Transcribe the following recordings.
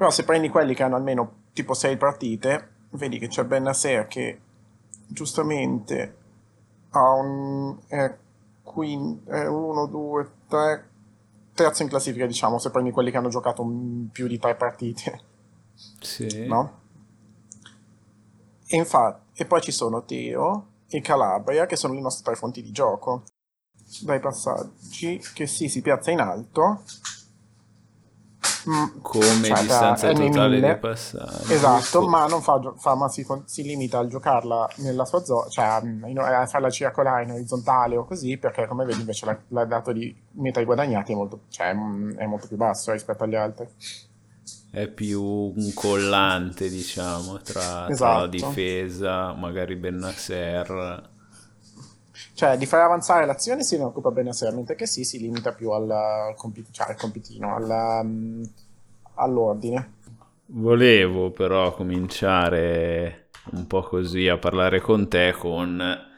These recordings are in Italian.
Però se prendi quelli che hanno almeno tipo 6 partite, vedi che c'è Benasser che giustamente ha un 1, 2, 3 terzo in classifica diciamo se prendi quelli che hanno giocato più di 3 partite. Sì. No? e infatti e poi ci sono Teo e Calabria che sono le nostre tre fonti di gioco. Dai passaggi che sì si piazza in alto come cioè, distanza totale dei passaggi. Esatto, ma non fa, fa ma si, si, limita a giocarla nella sua zona, cioè mm, a farla circolare in orizzontale o così, perché come vedi invece la, la dato di metri guadagnati è molto, cioè, mm, è molto più basso rispetto agli altri. È più un collante, diciamo, tra, esatto. tra la difesa, magari Bennasser cioè, di fare avanzare l'azione si ne occupa bene seriamente, che sì, si limita più al, compit- cioè, al compitino, al, um, all'ordine. Volevo però cominciare un po' così a parlare con te con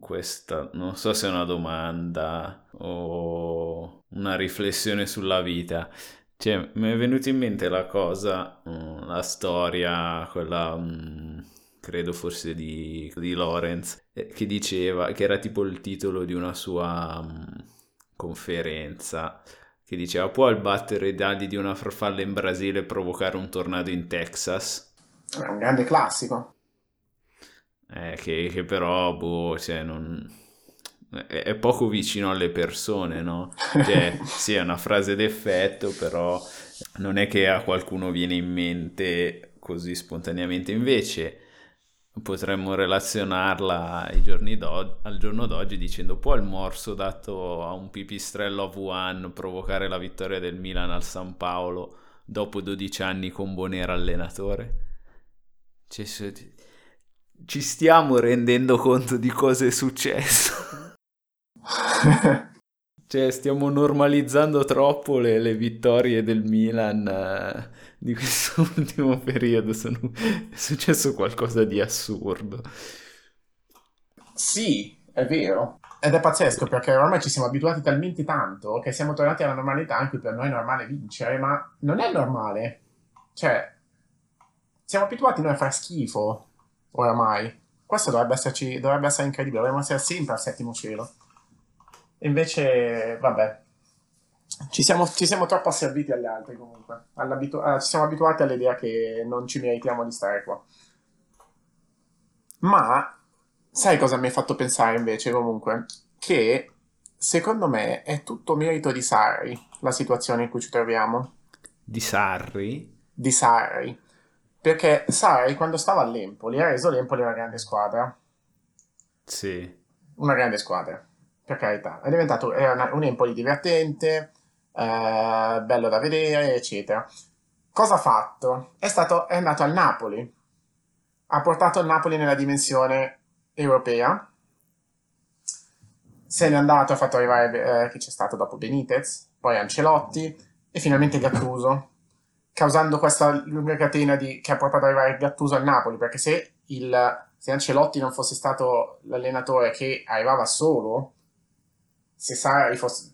questa, non so se è una domanda o una riflessione sulla vita. Cioè, mi è venuta in mente la cosa, mm, la storia, quella mm, credo forse di, di Lorenz, eh, che diceva, che era tipo il titolo di una sua um, conferenza, che diceva può il battere i dadi di una farfalla in Brasile provocare un tornado in Texas? È un grande classico. Eh, che, che però, boh, cioè, non... È, è poco vicino alle persone, no? Cioè, sì, è una frase d'effetto, però non è che a qualcuno viene in mente così spontaneamente. Invece, potremmo relazionarla al giorno d'oggi dicendo può il morso dato a un pipistrello a Wuhan provocare la vittoria del Milan al San Paolo dopo 12 anni con Bonera allenatore? Cioè, ci stiamo rendendo conto di cosa è successo? cioè, stiamo normalizzando troppo le, le vittorie del Milan. Eh di questo ultimo periodo sono... è successo qualcosa di assurdo. Sì, è vero. Ed è pazzesco perché ormai ci siamo abituati talmente tanto che siamo tornati alla normalità cui per noi è normale vincere, ma non è normale. Cioè, siamo abituati noi a fare schifo oramai. Questo dovrebbe, esserci, dovrebbe essere incredibile, dovremmo essere sempre al settimo cielo. E invece, vabbè, ci siamo, ci siamo troppo asserviti agli altri comunque. Eh, ci siamo abituati all'idea che non ci meritiamo di stare qua. Ma sai cosa mi ha fatto pensare invece comunque? Che secondo me è tutto merito di Sarri la situazione in cui ci troviamo. Di Sarri? Di Sarri. Perché Sarri quando stava all'Empoli ha reso l'Empoli una grande squadra. Sì. Una grande squadra, per carità. È diventato era un Empoli divertente, eh, bello da vedere, eccetera. Cosa ha fatto? È, stato, è andato al Napoli, ha portato il Napoli nella dimensione europea, se n'è andato, ha fatto arrivare eh, chi c'è stato dopo Benitez, poi Ancelotti e finalmente Gattuso, causando questa lunga catena di, che ha portato ad arrivare Gattuso al Napoli, perché se, il, se Ancelotti non fosse stato l'allenatore che arrivava solo, se Sarri, fosse,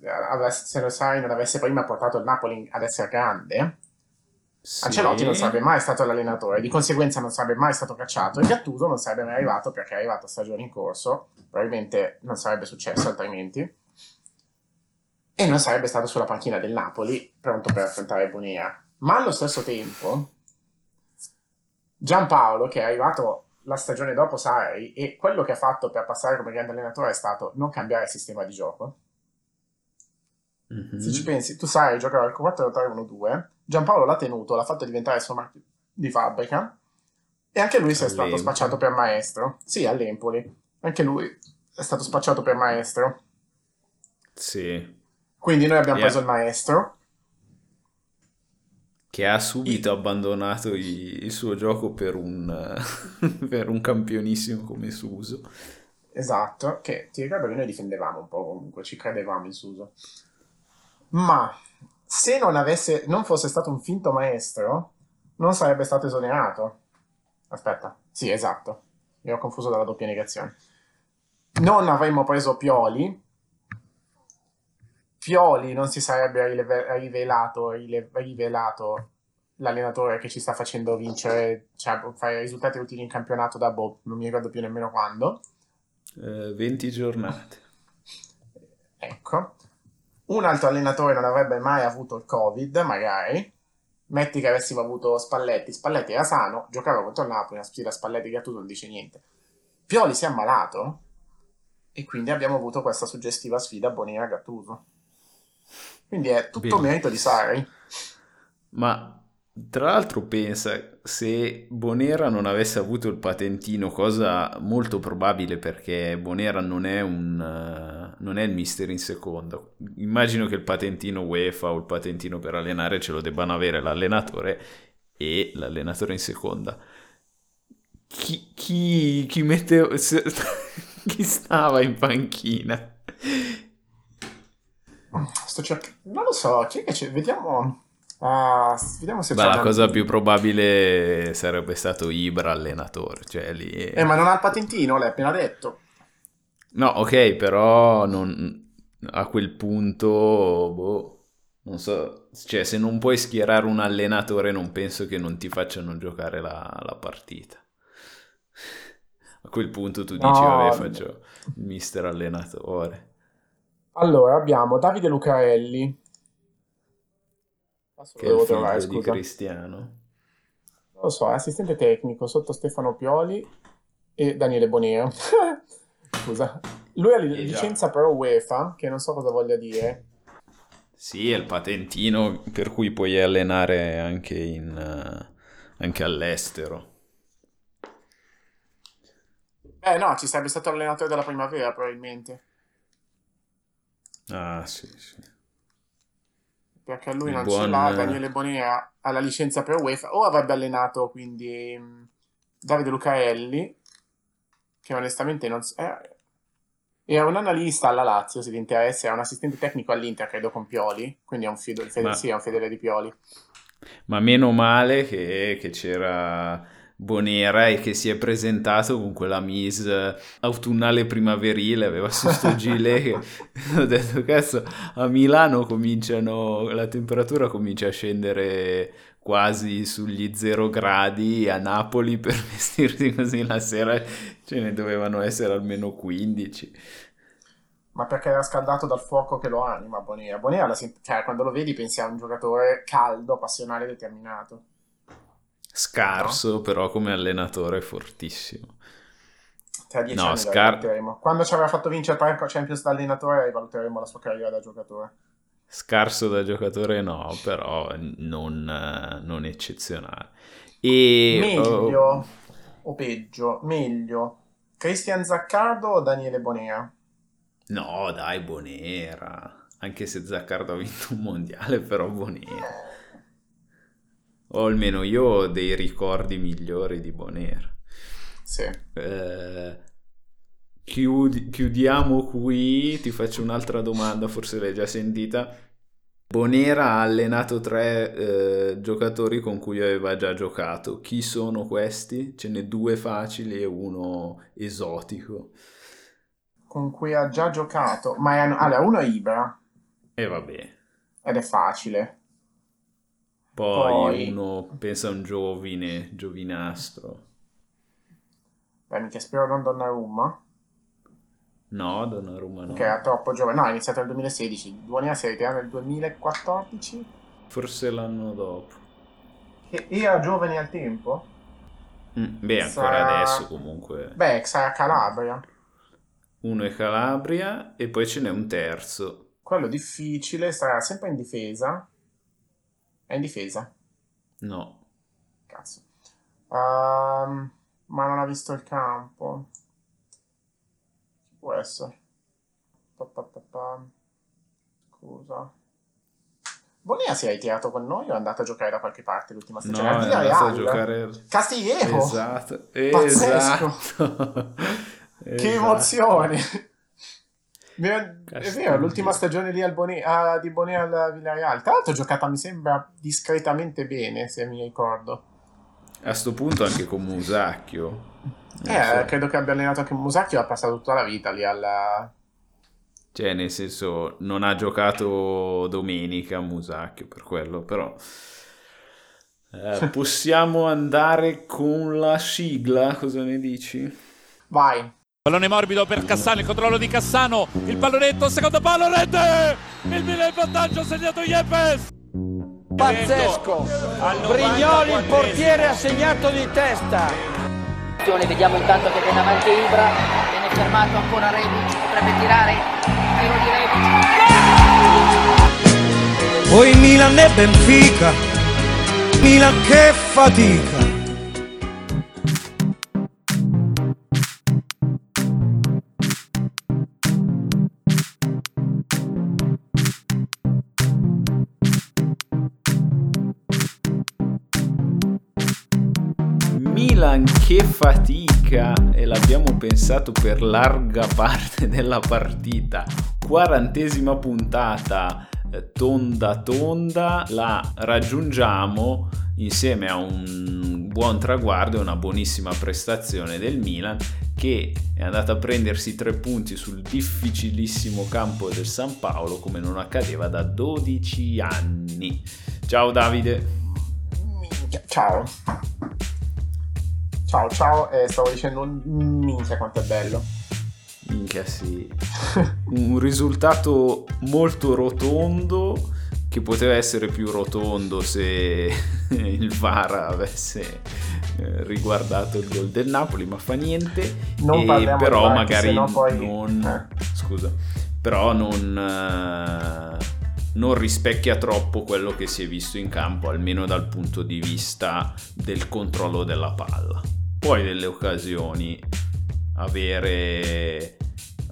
se Sarri non avesse prima portato il Napoli ad essere grande, sì. Ancelotti non sarebbe mai stato l'allenatore, di conseguenza non sarebbe mai stato cacciato e Gattuso non sarebbe mai arrivato perché è arrivato a stagione in corso, probabilmente non sarebbe successo altrimenti, e non sarebbe stato sulla panchina del Napoli pronto per affrontare Bonea. Ma allo stesso tempo, Giampaolo, che è arrivato la stagione dopo Sarri e quello che ha fatto per passare come grande allenatore è stato non cambiare il sistema di gioco. Mm-hmm. Se ci pensi, tu sai giocare al 4-3-1-2, Giampaolo l'ha tenuto, l'ha fatto diventare il suo marchio di fabbrica e anche lui si è stato spacciato per maestro. Sì, all'Empoli. Anche lui è stato spacciato per maestro. Sì. Quindi noi abbiamo yeah. preso il maestro che ha subito abbandonato il suo gioco per un, per un campionissimo come Suso. Esatto, che ti ricordo che noi difendevamo un po' comunque, ci credevamo in Suso. Ma se non, avesse, non fosse stato un finto maestro, non sarebbe stato esonerato. Aspetta, sì, esatto, mi ho confuso dalla doppia negazione. Non avremmo preso Pioli, Pioli non si sarebbe rivelato, rivelato l'allenatore che ci sta facendo vincere, cioè fare risultati utili in campionato da boh, non mi ricordo più nemmeno quando. Eh, 20 giornate. Ecco. Un altro allenatore non avrebbe mai avuto il Covid, magari. Metti che avessimo avuto Spalletti. Spalletti era sano, giocava contro il Napoli, una sfida Spalletti Gattuso non dice niente. Pioli si è ammalato e quindi abbiamo avuto questa suggestiva sfida Bonera-Gattuso. Quindi è tutto Bene. merito di Sari. Ma tra l'altro pensa, se Bonera non avesse avuto il patentino, cosa molto probabile perché Bonera non è, un, uh, non è il mister in seconda, immagino che il patentino UEFA o il patentino per allenare ce lo debbano avere l'allenatore e l'allenatore in seconda. Chi, chi, chi mette... chi stava in panchina? Sto cercando... Non lo so, chi è che c'è? Vediamo... Uh, vediamo se Beh, la cosa più probabile sarebbe stato Ibra allenatore. Cioè lì... Eh, ma non ha il patentino, l'hai appena detto. No, ok, però non... a quel punto, boh, non so, cioè se non puoi schierare un allenatore non penso che non ti facciano giocare la, la partita. A quel punto tu dici, no, vabbè, faccio il mister allenatore. Allora, abbiamo Davide Lucarelli, che è il trovare, di Cristiano. Non lo so, è assistente tecnico sotto Stefano Pioli e Daniele Bonero. Scusa. Lui ha li- licenza però UEFA, che non so cosa voglia dire. Sì, è il patentino per cui puoi allenare anche, in, uh, anche all'estero. Eh no, ci sarebbe stato l'allenatore della primavera probabilmente. Ah, sì, sì perché lui il non buon... ce l'ha, Daniele Bonea ha la licenza per UEFA, o avrebbe allenato quindi mm, Davide Lucarelli, che onestamente non... Eh, era un analista alla Lazio, se ti interessa, era un assistente tecnico all'Inter, credo, con Pioli, quindi è un, fedele, Ma... sì, è un fedele di Pioli. Ma meno male che, che c'era Bonera e che si è presentato con quella mise autunnale primaverile, aveva su sto gilet che ho detto cazzo a Milano cominciano, la temperatura comincia a scendere quasi sugli zero gradi, a Napoli per vestirsi così la sera ce ne dovevano essere almeno 15 ma perché era scaldato dal fuoco che lo anima Bonera. Bonera, cioè, quando lo vedi pensi a un giocatore caldo, passionale, determinato scarso, no? però come allenatore fortissimo. Tra dieci no, anni scar- Quando ci avrà fatto vincere tre Champions da allenatore, valuteremo la sua carriera da giocatore. Scarso da giocatore no, però non, non eccezionale. E, meglio oh... o peggio? Meglio Cristian Zaccardo o Daniele Bonera? No, dai, Bonera. Anche se Zaccardo ha vinto un mondiale, però Bonera. O almeno io ho dei ricordi migliori di Bonaire. Sì. Eh, chiudi- chiudiamo qui, ti faccio un'altra domanda, forse l'hai già sentita. Bonera ha allenato tre eh, giocatori con cui aveva già giocato. Chi sono questi? Ce n'è due facili e uno esotico. Con cui ha già giocato? Ma è... allora, uno è Ibra. E vabbè. Ed è facile. Poi, Poi... uno pensa a un giovine, giovinastro. Beh, mica spero non Donnarumma. No, Donnarumma no. Che era troppo giovane. No, ha iniziato nel 2016. Buoni si è ritirato nel 2014. Forse l'anno dopo. Che era giovane al tempo? Mm, beh, ancora sarà... adesso comunque. Beh, sarà Calabria. Uno è Calabria e poi ce n'è un terzo. Quello difficile, sarà sempre in difesa. È in difesa? No. Cazzo. Um, ma non ha visto il campo. Chi può essere? Pa, pa, pa, Scusa. Bonea si è ritirato con noi o è andato a giocare da qualche parte l'ultima stagione? No, è andato a giocare... Castiglieco! Esatto. Pazzesco! Esatto. che emozione! È vero, l'ultima stagione di, Alboni, uh, di Bonea al Villarreal. Tra l'altro, giocata mi sembra discretamente bene, se mi ricordo. A sto punto anche con Musacchio. Eh, so. credo che abbia allenato anche Musacchio, ha passato tutta la vita lì alla... Cioè, nel senso, non ha giocato domenica Musacchio per quello, però... Eh, possiamo andare con la sigla, cosa ne dici? Vai. Pallone morbido per Cassano, il controllo di Cassano, il pallonetto, secondo palo, rete! Il Milan in vantaggio, ha segnato Yepes! Pazzesco! Brignoli, il portiere, ha segnato di testa! Vediamo intanto che viene avanti Ibra, viene fermato ancora Rebic, potrebbe tirare, tiro di Rebic. Poi Milan e Benfica, Milan che fatica! Milan che fatica e l'abbiamo pensato per larga parte della partita. Quarantesima puntata eh, tonda tonda, la raggiungiamo insieme a un buon traguardo e una buonissima prestazione del Milan che è andata a prendersi tre punti sul difficilissimo campo del San Paolo come non accadeva da 12 anni. Ciao Davide. Ciao. Ciao, ciao, eh, stavo dicendo, minchia quanto è bello. Minchia sì. Un risultato molto rotondo che poteva essere più rotondo se il VAR avesse eh, riguardato il gol del Napoli, ma fa niente. Non e però magari poi- non eh. scusa, però non eh, non rispecchia troppo quello che si è visto in campo, almeno dal punto di vista del controllo della palla. Poi delle occasioni avere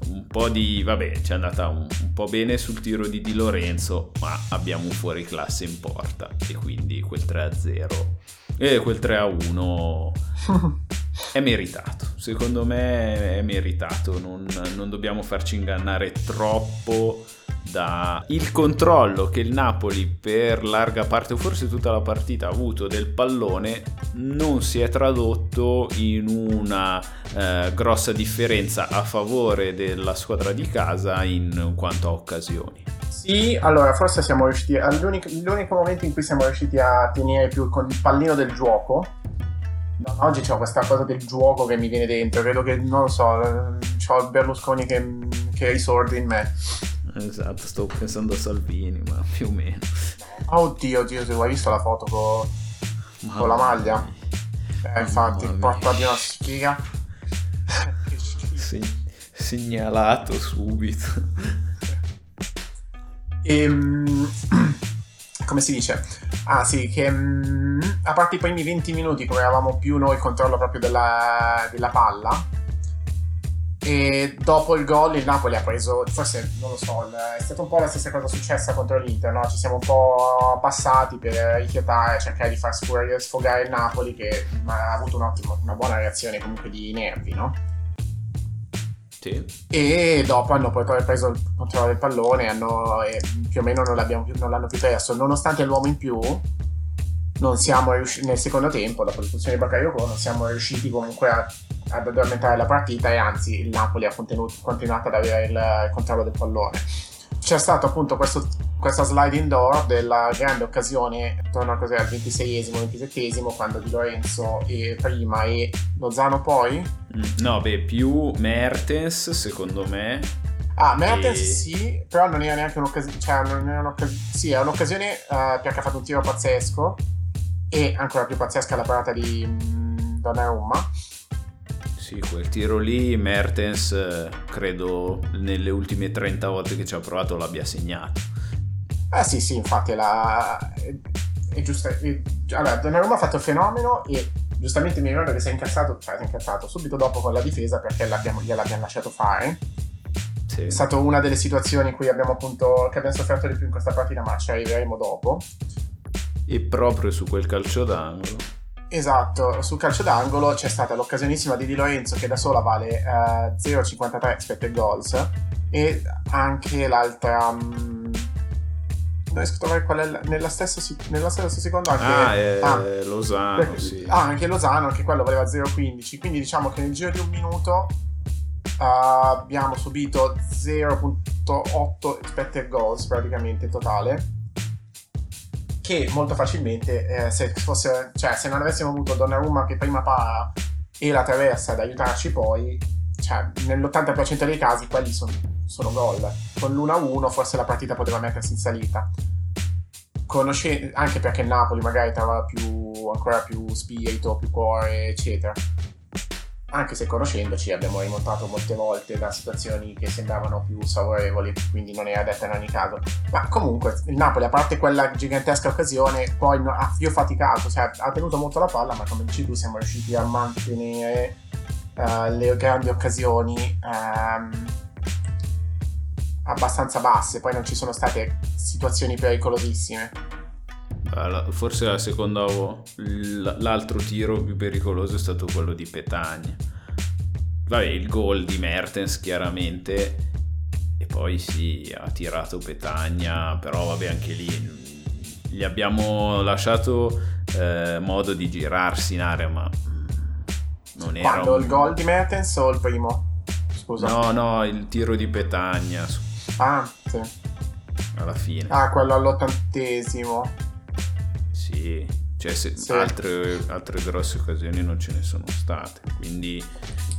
un po' di vabbè ci è andata un, un po' bene sul tiro di Di Lorenzo ma abbiamo un fuori classe in porta e quindi quel 3 a 0 e quel 3 a 1 è meritato secondo me è meritato non, non dobbiamo farci ingannare troppo da il controllo che il Napoli per larga parte o forse tutta la partita ha avuto del pallone non si è tradotto in una eh, grossa differenza a favore della squadra di casa in quanto a occasioni. Sì, allora forse siamo riusciti. L'unico, l'unico momento in cui siamo riusciti a tenere più con il pallino del gioco. Oggi c'ho questa cosa del gioco che mi viene dentro. Credo che, non lo so, c'ho Berlusconi che, che risorge in me. Esatto, sto pensando a Salvini, ma più o meno. Oddio, oddio, se hai visto la foto con, con la maglia? Eh, infatti, porta di una sfiga. Che. Se- segnalato subito. Ehm, come si dice? Ah sì, che mm, a parte i primi 20 minuti dove avevamo più noi il controllo proprio della, della palla e dopo il gol il Napoli ha preso, forse non lo so, è stata un po' la stessa cosa successa contro l'Inter, no? Ci siamo un po' abbassati per rifiatare, cercare di far sfogare, il Napoli che mm, ha avuto un ottimo- una buona reazione comunque di nervi, no? Sì. E dopo hanno poi preso il controllo del pallone hanno, e più o meno non, più- non l'hanno più perso. Nonostante l'uomo in più, non siamo riusciti nel secondo tempo, dopo l'espulsione di Bakayoko, non siamo riusciti comunque a- ad addormentare la partita e anzi il Napoli ha continuato ad avere il, controllo del pallone. C'è stato appunto questo, questa sliding door della grande occasione attorno a cos'è, al 26esimo, 27esimo, quando Di Lorenzo prima e Lozano poi Mm, No, beh, più Mertens, secondo me. Ah, Mertens E- sì, però non era neanche un'occasione. Cioè, non era un'occasione. Sì, è un'occasione eh, perché ha fatto un tiro pazzesco. E ancora più pazzesca la parata di mm, Donnarumma. Sì, quel tiro lì, Mertens, eh, credo nelle ultime 30 volte che ci ha provato l'abbia segnato. Eh sì, sì, infatti la. È, è giusto. è- allora, Donnarumma ha fatto il fenomeno e giustamente mi ricordo che si è incazzato, cioè si è incazzato subito dopo con la difesa perché l'abbiamo, gliel'abbiamo lasciato fare. Sì. È stata una delle situazioni in cui abbiamo appunto. che abbiamo sofferto di più in questa partita, ma ci arriveremo dopo. E proprio su quel calcio d'angolo. Esatto, sul calcio d'angolo c'è stata l'occasionissima di Di Lorenzo che da sola vale eh, 0,53 expected goals e anche l'altra... mm, non riesco a trovare qual è la- nella stessa, nello stesso secondo anche... Ah, è ah, Lozano, perché- sì. ah, anche Lozano, anche quello valeva 0,15 quindi diciamo che nel giro di un minuto eh, abbiamo subito 0,8 expected goals praticamente totale che molto facilmente, eh, se, fosse, cioè, se non avessimo avuto Donnarumma che prima para e la traversa ad aiutarci poi, cioè, nell'80% dei casi quelli sono, sono gol. Con l'1-1 forse la partita poteva mettersi in salita. Conosce- anche perché il Napoli magari trova più, ancora più spirito, più cuore, eccetera anche se conoscendoci abbiamo rimontato molte volte da situazioni che sembravano più favorevoli, quindi non era detta in ogni caso. Ma comunque il Napoli, a parte quella gigantesca occasione, poi ha più faticato, cioè ha tenuto molto la palla, ma come dici tu siamo riusciti a mantenere uh, le grandi occasioni um, abbastanza basse, poi non ci sono state situazioni pericolosissime. Forse la seconda l'altro tiro più pericoloso è stato quello di Petagna. Vabbè, il gol di Mertens chiaramente e poi sì, ha tirato Petagna, però vabbè anche lì gli abbiamo lasciato eh, modo di girarsi in area, ma non era Quando un... il gol di Mertens o il primo? Scusa. No, no, il tiro di Petagna. Ah, sì. Alla fine. Ah, quello all'ottantesimo. Sì, cioè se sì. altre, altre, grosse occasioni non ce ne sono state, quindi...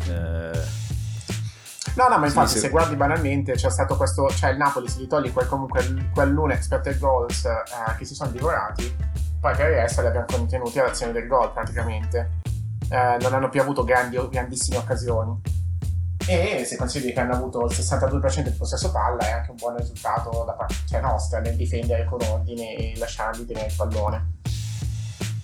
Eh... No, no, ma infatti sì, se... se guardi banalmente c'è stato questo, cioè il Napoli si ritoglie quel, comunque quell'un expected goals eh, che si sono divorati, poi per il resto li abbiamo contenuti all'azione del gol praticamente. Eh, non hanno più avuto grandi, grandissime occasioni. E se consideri che hanno avuto il 62% del possesso palla è anche un buon risultato da parte cioè nostra nel difendere con ordine e lasciarli tenere il pallone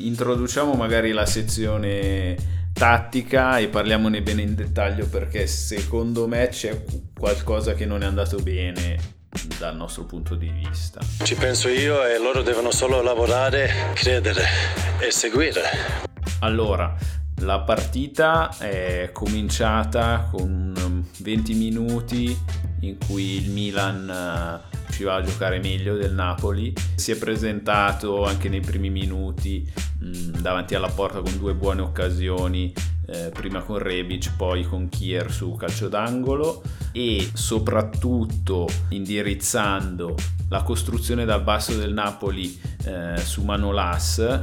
introduciamo magari la sezione tattica e parliamone bene in dettaglio perché secondo me c'è qualcosa che non è andato bene dal nostro punto di vista. Ci penso io e loro devono solo lavorare, credere e seguire. Allora, la partita è cominciata con 20 minuti in cui il Milan riusciva a giocare meglio del Napoli. Si è presentato anche nei primi minuti mh, mm, davanti alla porta con due buone occasioni, eh, prima con Rebic, poi con Kier su calcio d'angolo e soprattutto indirizzando la costruzione dal basso del Napoli eh, su Manolas eh,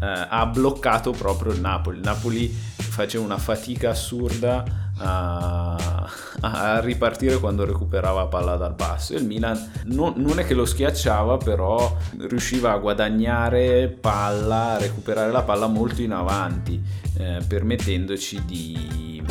ha bloccato proprio il Napoli. Il Napoli faceva una fatica assurda a, a, ripartire quando recuperava palla dal basso. Il Milan non, non, è che lo schiacciava, però riusciva a guadagnare palla, a recuperare la palla molto in avanti, eh, permettendoci di,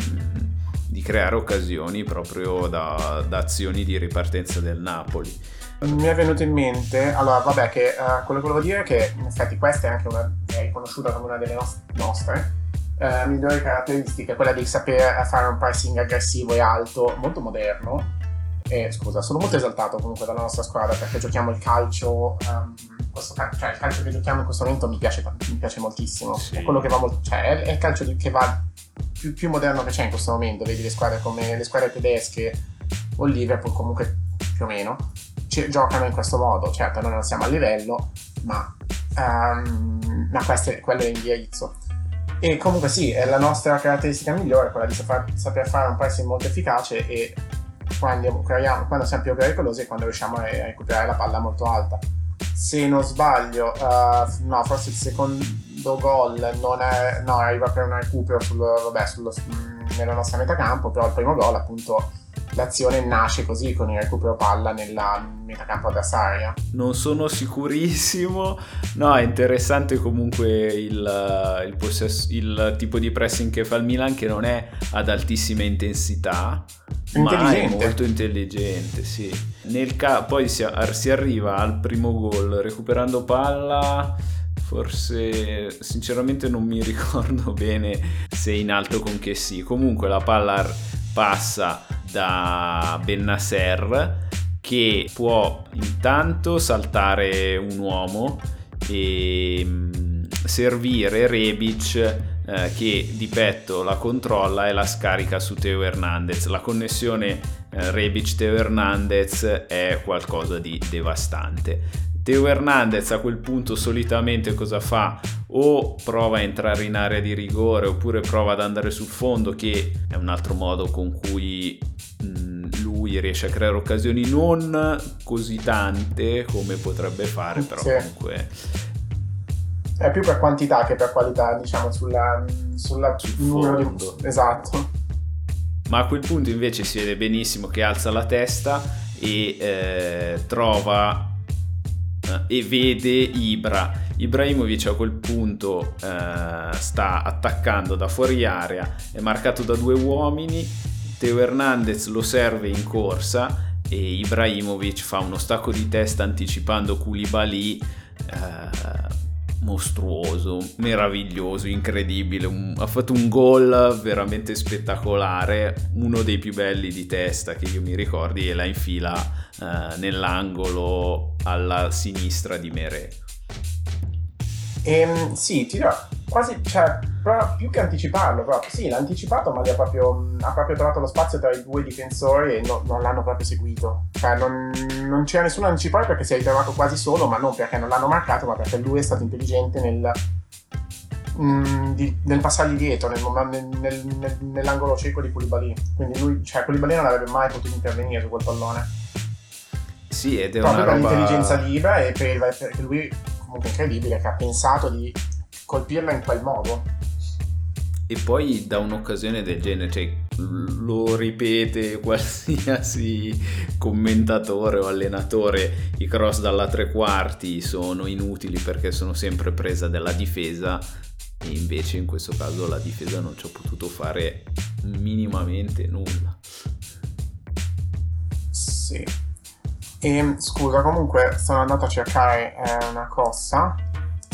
di, creare occasioni proprio da, da, azioni di ripartenza del Napoli. Mi è venuto in mente, allora vabbè, che uh, quello che volevo dire è che in effetti questa è anche una, è riconosciuta come una delle nostre eh, migliori caratteristiche, quella di saper fare un pricing aggressivo e alto, molto moderno. E scusa, sono molto esaltato comunque dalla nostra squadra perché giochiamo il calcio. Um, questo, cioè il calcio che giochiamo in questo momento mi piace, mi piace moltissimo. Sì. È quello che va molto. Cioè, è, è il calcio che va più, più, moderno che c'è in questo momento. Vedi le squadre come le squadre tedesche o Liverpool, comunque più o meno, ci, giocano in questo modo. Certo, noi non siamo a livello, ma, um, ma questo è, quello è l'indirizzo. E comunque sì, è la nostra caratteristica migliore, quella di saper, saper fare un pressing molto efficace e quando, quando siamo più pericolosi è quando riusciamo a recuperare la palla molto alta. Se non sbaglio, uh, no, forse il secondo gol è, no, arriva per un recupero sul, vabbè, sullo, nella nostra metà campo, però il primo gol appunto l'azione nasce così con il recupero palla nella metacampo avversaria. Non sono sicurissimo, no è interessante comunque il, il, possesso, il, tipo di pressing che fa il Milan che non è ad altissima intensità, ma è molto intelligente, sì. Nel ca- poi si, si arriva al primo gol recuperando palla forse sinceramente non mi ricordo bene se in alto con che sì comunque la palla passa da Bennasser che può intanto saltare un uomo e mm, servire Rebic eh, che di petto la controlla e la scarica su Teo Hernandez. La connessione eh, Rebic-Teo Hernandez è qualcosa di devastante. Teo Hernandez a quel punto solitamente cosa fa? O prova a entrare in area di rigore oppure prova ad andare sul fondo che è un altro modo con cui mh, lui riesce a creare occasioni non così tante come potrebbe fare però sì. comunque È più per quantità che per qualità, diciamo, sulla, sulla Sul numero di... Esatto. Ma a quel punto invece si vede benissimo che alza la testa e eh, trova e vede Ibra. Ibrahimovic a quel punto eh, sta attaccando da fuori area, è marcato da due uomini, Teo Hernandez lo serve in corsa e Ibrahimovic fa uno stacco di testa anticipando Koulibaly eh, mostruoso, meraviglioso, incredibile. Un- ha fatto un gol veramente spettacolare, uno dei più belli di testa che io mi ricordi e la infila eh, nell'angolo alla sinistra di Mere. Ehm, sì, ti dirò, quasi, cioè, più che anticiparlo, proprio, sì, l'ha anticipato, ma gli ha proprio, ha proprio trovato lo spazio tra i due difensori e no- non l'hanno proprio seguito. Cioè, non, non c'era nessuno anticipare perché si è ritrovato quasi solo, ma non perché non l'hanno marcato, ma perché lui è stato intelligente nel, mm, di- nel passargli dietro, nel, nel- nel- nel- nell'angolo cieco di Koulibaly. Quindi lui, cioè, Koulibaly non avrebbe mai potuto intervenire su quel pallone. Sì, ed è proprio una per roba... l'intelligenza di Ibra e per, perché lui comunque incredibile che ha pensato di colpirla in quel modo? E poi da un'occasione del genere, cioè lo ripete qualsiasi commentatore o allenatore, i cross dalla tre quarti sono inutili perché sono sempre presa della difesa e invece in questo caso la difesa non ci ha potuto fare minimamente nulla. sì. E scusa comunque sono andato a cercare eh, una cosa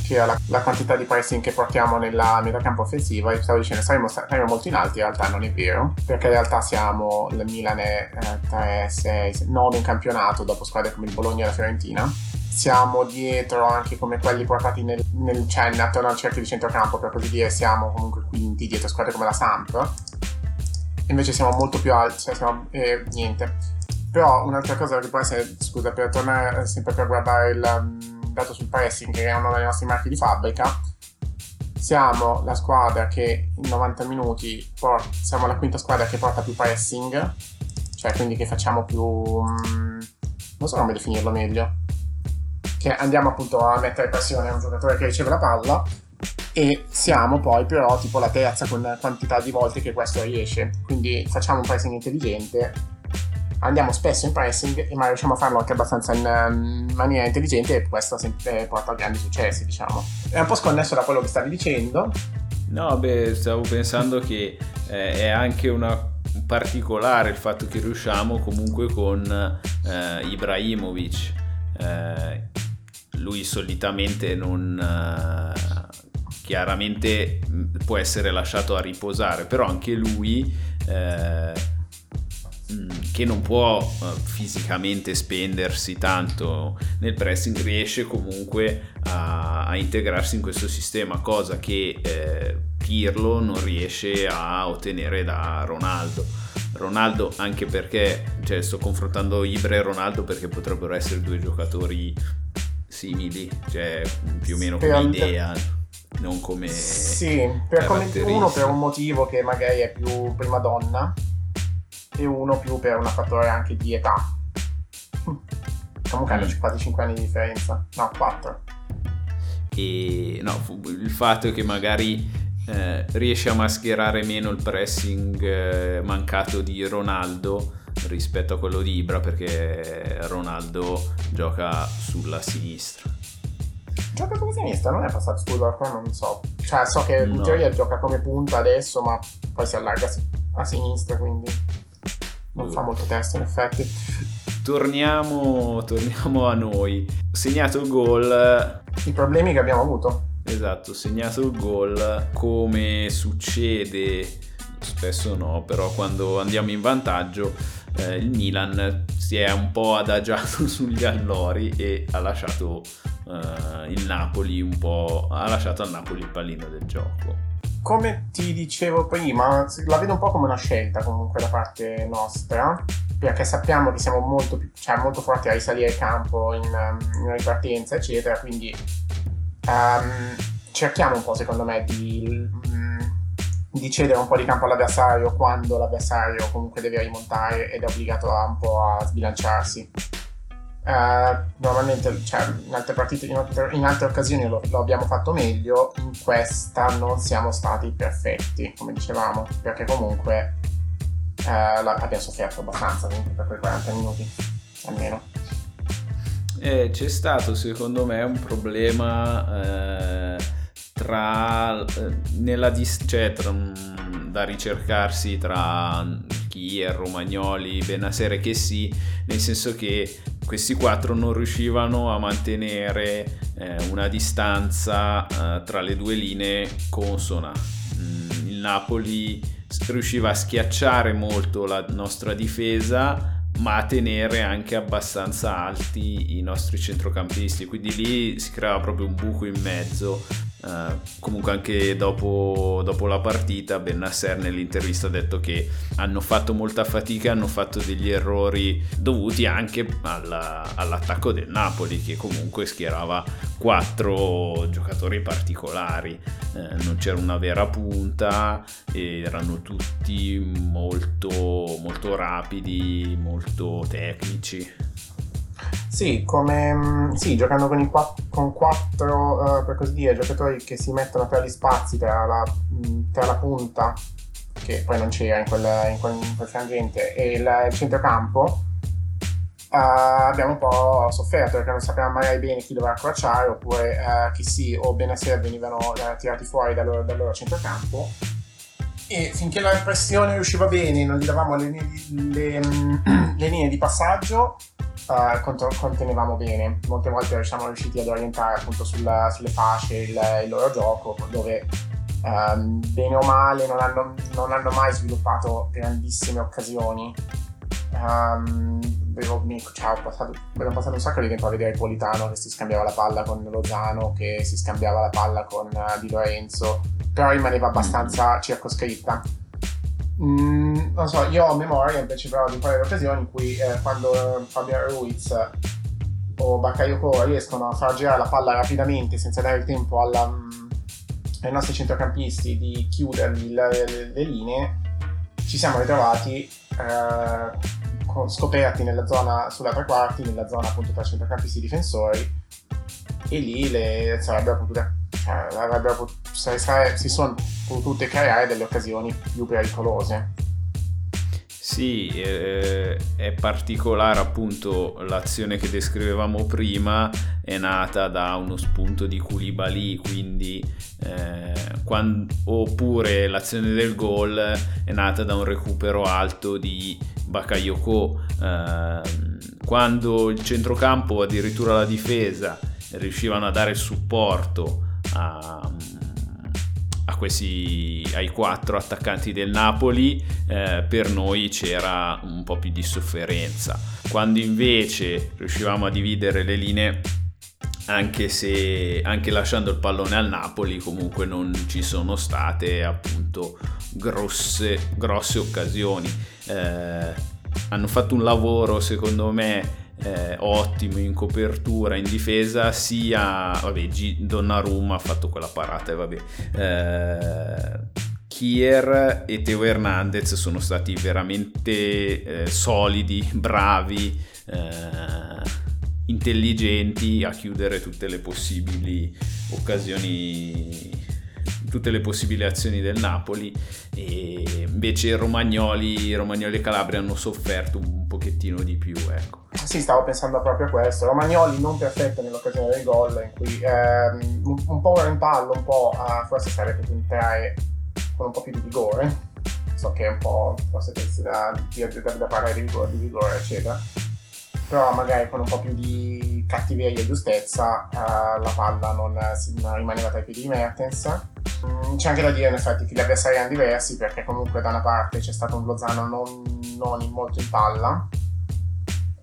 che la, la quantità di pressing che portiamo nella metacampo offensiva. E stavo dicendo saremo, saremo molto in alto in realtà non è vero perché in realtà siamo il Milan è eh, 3, 6, 9 in campionato dopo squadre come il Bologna e la Fiorentina. Siamo dietro anche come quelli portati nel, nel cioè, attorno al cerchio di centrocampo per così dire siamo comunque quinti dietro squadre come la Samp. Invece siamo molto più alti cioè siamo, eh, niente. Però un'altra cosa che può essere scusa per tornare sempre per guardare il dato sul pressing che è uno dei nostri marchi di fabbrica siamo la squadra che in 90 minuti port- siamo la quinta squadra che porta più pressing cioè quindi che facciamo più mm, non so come definirlo meglio che andiamo appunto a mettere pressione a un giocatore che riceve la palla e siamo poi però tipo la terza con quantità di volte che questo riesce. Quindi facciamo un pressing intelligente andiamo spesso in pressing ma riusciamo a farlo anche abbastanza in um, maniera intelligente e questo sempre porta a grandi successi diciamo è un po' sconnesso da quello che stavi dicendo No, beh, stavo pensando che eh, è anche una particolare il fatto che riusciamo comunque con eh, Ibrahimovic. Eh, lui solitamente non eh, chiaramente mh, può essere lasciato a riposare, però anche lui eh, che non può eh, fisicamente spendersi tanto nel pressing riesce comunque a, a integrarsi in questo sistema, cosa che eh, Pirlo non riesce a ottenere da Ronaldo. Ronaldo anche perché, cioè sto confrontando Ibra e Ronaldo perché potrebbero essere due giocatori simili, cioè più o meno come idea, non come sì per come- uno per un motivo che magari è più prima donna e uno più per un fattore anche di età comunque hanno Mm. quasi 5 anni di differenza no 4 e no, il fatto che magari eh, riesce a mascherare meno il pressing eh, mancato di Ronaldo rispetto a quello di Ibra perché Ronaldo gioca sulla sinistra. gioca come sinistra non è passato scusa qua non so cioè so che in No. teoria gioca come punta adesso ma poi si allarga a sinistra quindi non fa molto testo in effetti. Torniamo, torniamo a noi. Segnato il gol. I problemi che abbiamo avuto. Esatto, segnato il gol come succede. Spesso no, però quando andiamo in vantaggio eh, il Milan si è un po' adagiato sugli allori e ha lasciato eh, il Napoli un po' ha lasciato al Napoli il pallino del gioco. Come ti dicevo prima, la vedo un po' come una scelta comunque da parte nostra, perché sappiamo che siamo molto, cioè, molto forti a risalire il campo in, um, in ripartenza, eccetera, quindi um, cerchiamo un po', secondo me, di, mm, di cedere un po' di campo all'avversario quando l'avversario comunque deve rimontare ed è obbligato a, un po' a sbilanciarsi. Uh, normalmente cioè, in altre partite in altre, in altre occasioni lo, lo, abbiamo fatto meglio in questa non siamo stati perfetti come dicevamo perché comunque uh, abbiamo sofferto abbastanza per quei 40 minuti almeno. Eh, c'è stato secondo me un problema eh, tra, eh, nella dis- cioè, tra, da ricercarsi tra Kier, Romagnoli, Benasere che sì, nel senso che questi quattro non riuscivano a mantenere eh, una distanza eh, tra le due linee consona. Mm, il Napoli riusciva a schiacciare molto la nostra difesa ma a tenere anche abbastanza alti i nostri centrocampisti quindi lì si creava proprio un buco in mezzo Uh, comunque anche dopo, dopo, la partita Ben Nasser nell'intervista ha detto che hanno fatto molta fatica, hanno fatto degli errori dovuti anche alla, all'attacco del Napoli che comunque schierava quattro giocatori particolari, uh, non c'era una vera punta, erano tutti molto, molto rapidi, molto tecnici. Sì, come, mm, sì, giocando con, i con quattro uh, per così dire, giocatori che si mettono tra gli spazi, tra la, mm, tra la punta, che poi non c'era in quel, in quel, in quel frangente, e il, il centrocampo, uh, abbiamo un po' sofferto perché non sapevamo magari bene chi doveva accrociare, oppure uh, chi sì o Benasser venivano tirati fuori dal loro, dal loro centrocampo. E finché la pressione riusciva bene, non gli davamo le, le, le linee di passaggio, uh, contenevamo bene. Molte volte siamo riusciti ad orientare appunto sulla, sulle fasce il, il, loro gioco, dove um, bene o male non hanno, non hanno, mai sviluppato grandissime occasioni. Um, avevo, cioè, passato, abbiamo passato un sacco di tempo a vedere Politano che si scambiava la palla con Lozano, che si scambiava la palla con uh, Di Lorenzo, però rimaneva abbastanza circoscritta. Mm, non so, io ho memoria invece però di un paio di occasioni in cui eh, quando Fabio Ruiz o Bakayoko riescono a far girare la palla rapidamente senza dare il tempo alla, mm, ai nostri centrocampisti di chiudergli le, le, le linee, ci siamo ritrovati eh, scoperti nella zona sulla tre quarti, nella zona appunto tra centrocampisti e difensori e lì le sarebbero potute cioè, si sono potute creare delle occasioni più pericolose. Sì, eh, è particolare appunto l'azione che descrivevamo prima, è nata da uno spunto di Koulibaly, quindi eh, quando, oppure l'azione del gol è nata da un recupero alto di Bakayoko. Eh, quando il centrocampo, addirittura la difesa, riuscivano a dare supporto a, a questi, ai quattro attaccanti del Napoli, eh, per noi c'era un po' più di sofferenza. Quando invece riuscivamo a dividere le linee, anche se anche lasciando il pallone al Napoli, comunque non ci sono state appunto grosse, grosse occasioni. Eh, hanno fatto un lavoro, secondo me, eh, ottimo in copertura, in difesa, sia vabbè, G- Donnarumma ha fatto quella parata e vabbè. Eh, Kier e Teo Hernandez sono stati veramente eh, solidi, bravi, eh, intelligenti a chiudere tutte le possibili occasioni tutte le possibili azioni del Napoli e invece Romagnoli, Romagnoli e Calabria hanno sofferto un pochettino di più ecco. Sì, stavo pensando proprio a questo. Romagnoli non perfetto nell'occasione del gol, in cui ehm, un, un, po' ora in pallo, un po' uh, forse sarebbe potuto entrare con un po' più di vigore. So che è un po' forse da, da, da parlare di vigore, di vigore, eccetera. Però magari con un po' più di cattiveria e giustezza uh, la palla non, non rimaneva tra i piedi di Mertens. Mm, c'è anche da dire in effetti che gli avversari erano diversi perché comunque da una parte c'è stato un Lozano non, non in molto in palla,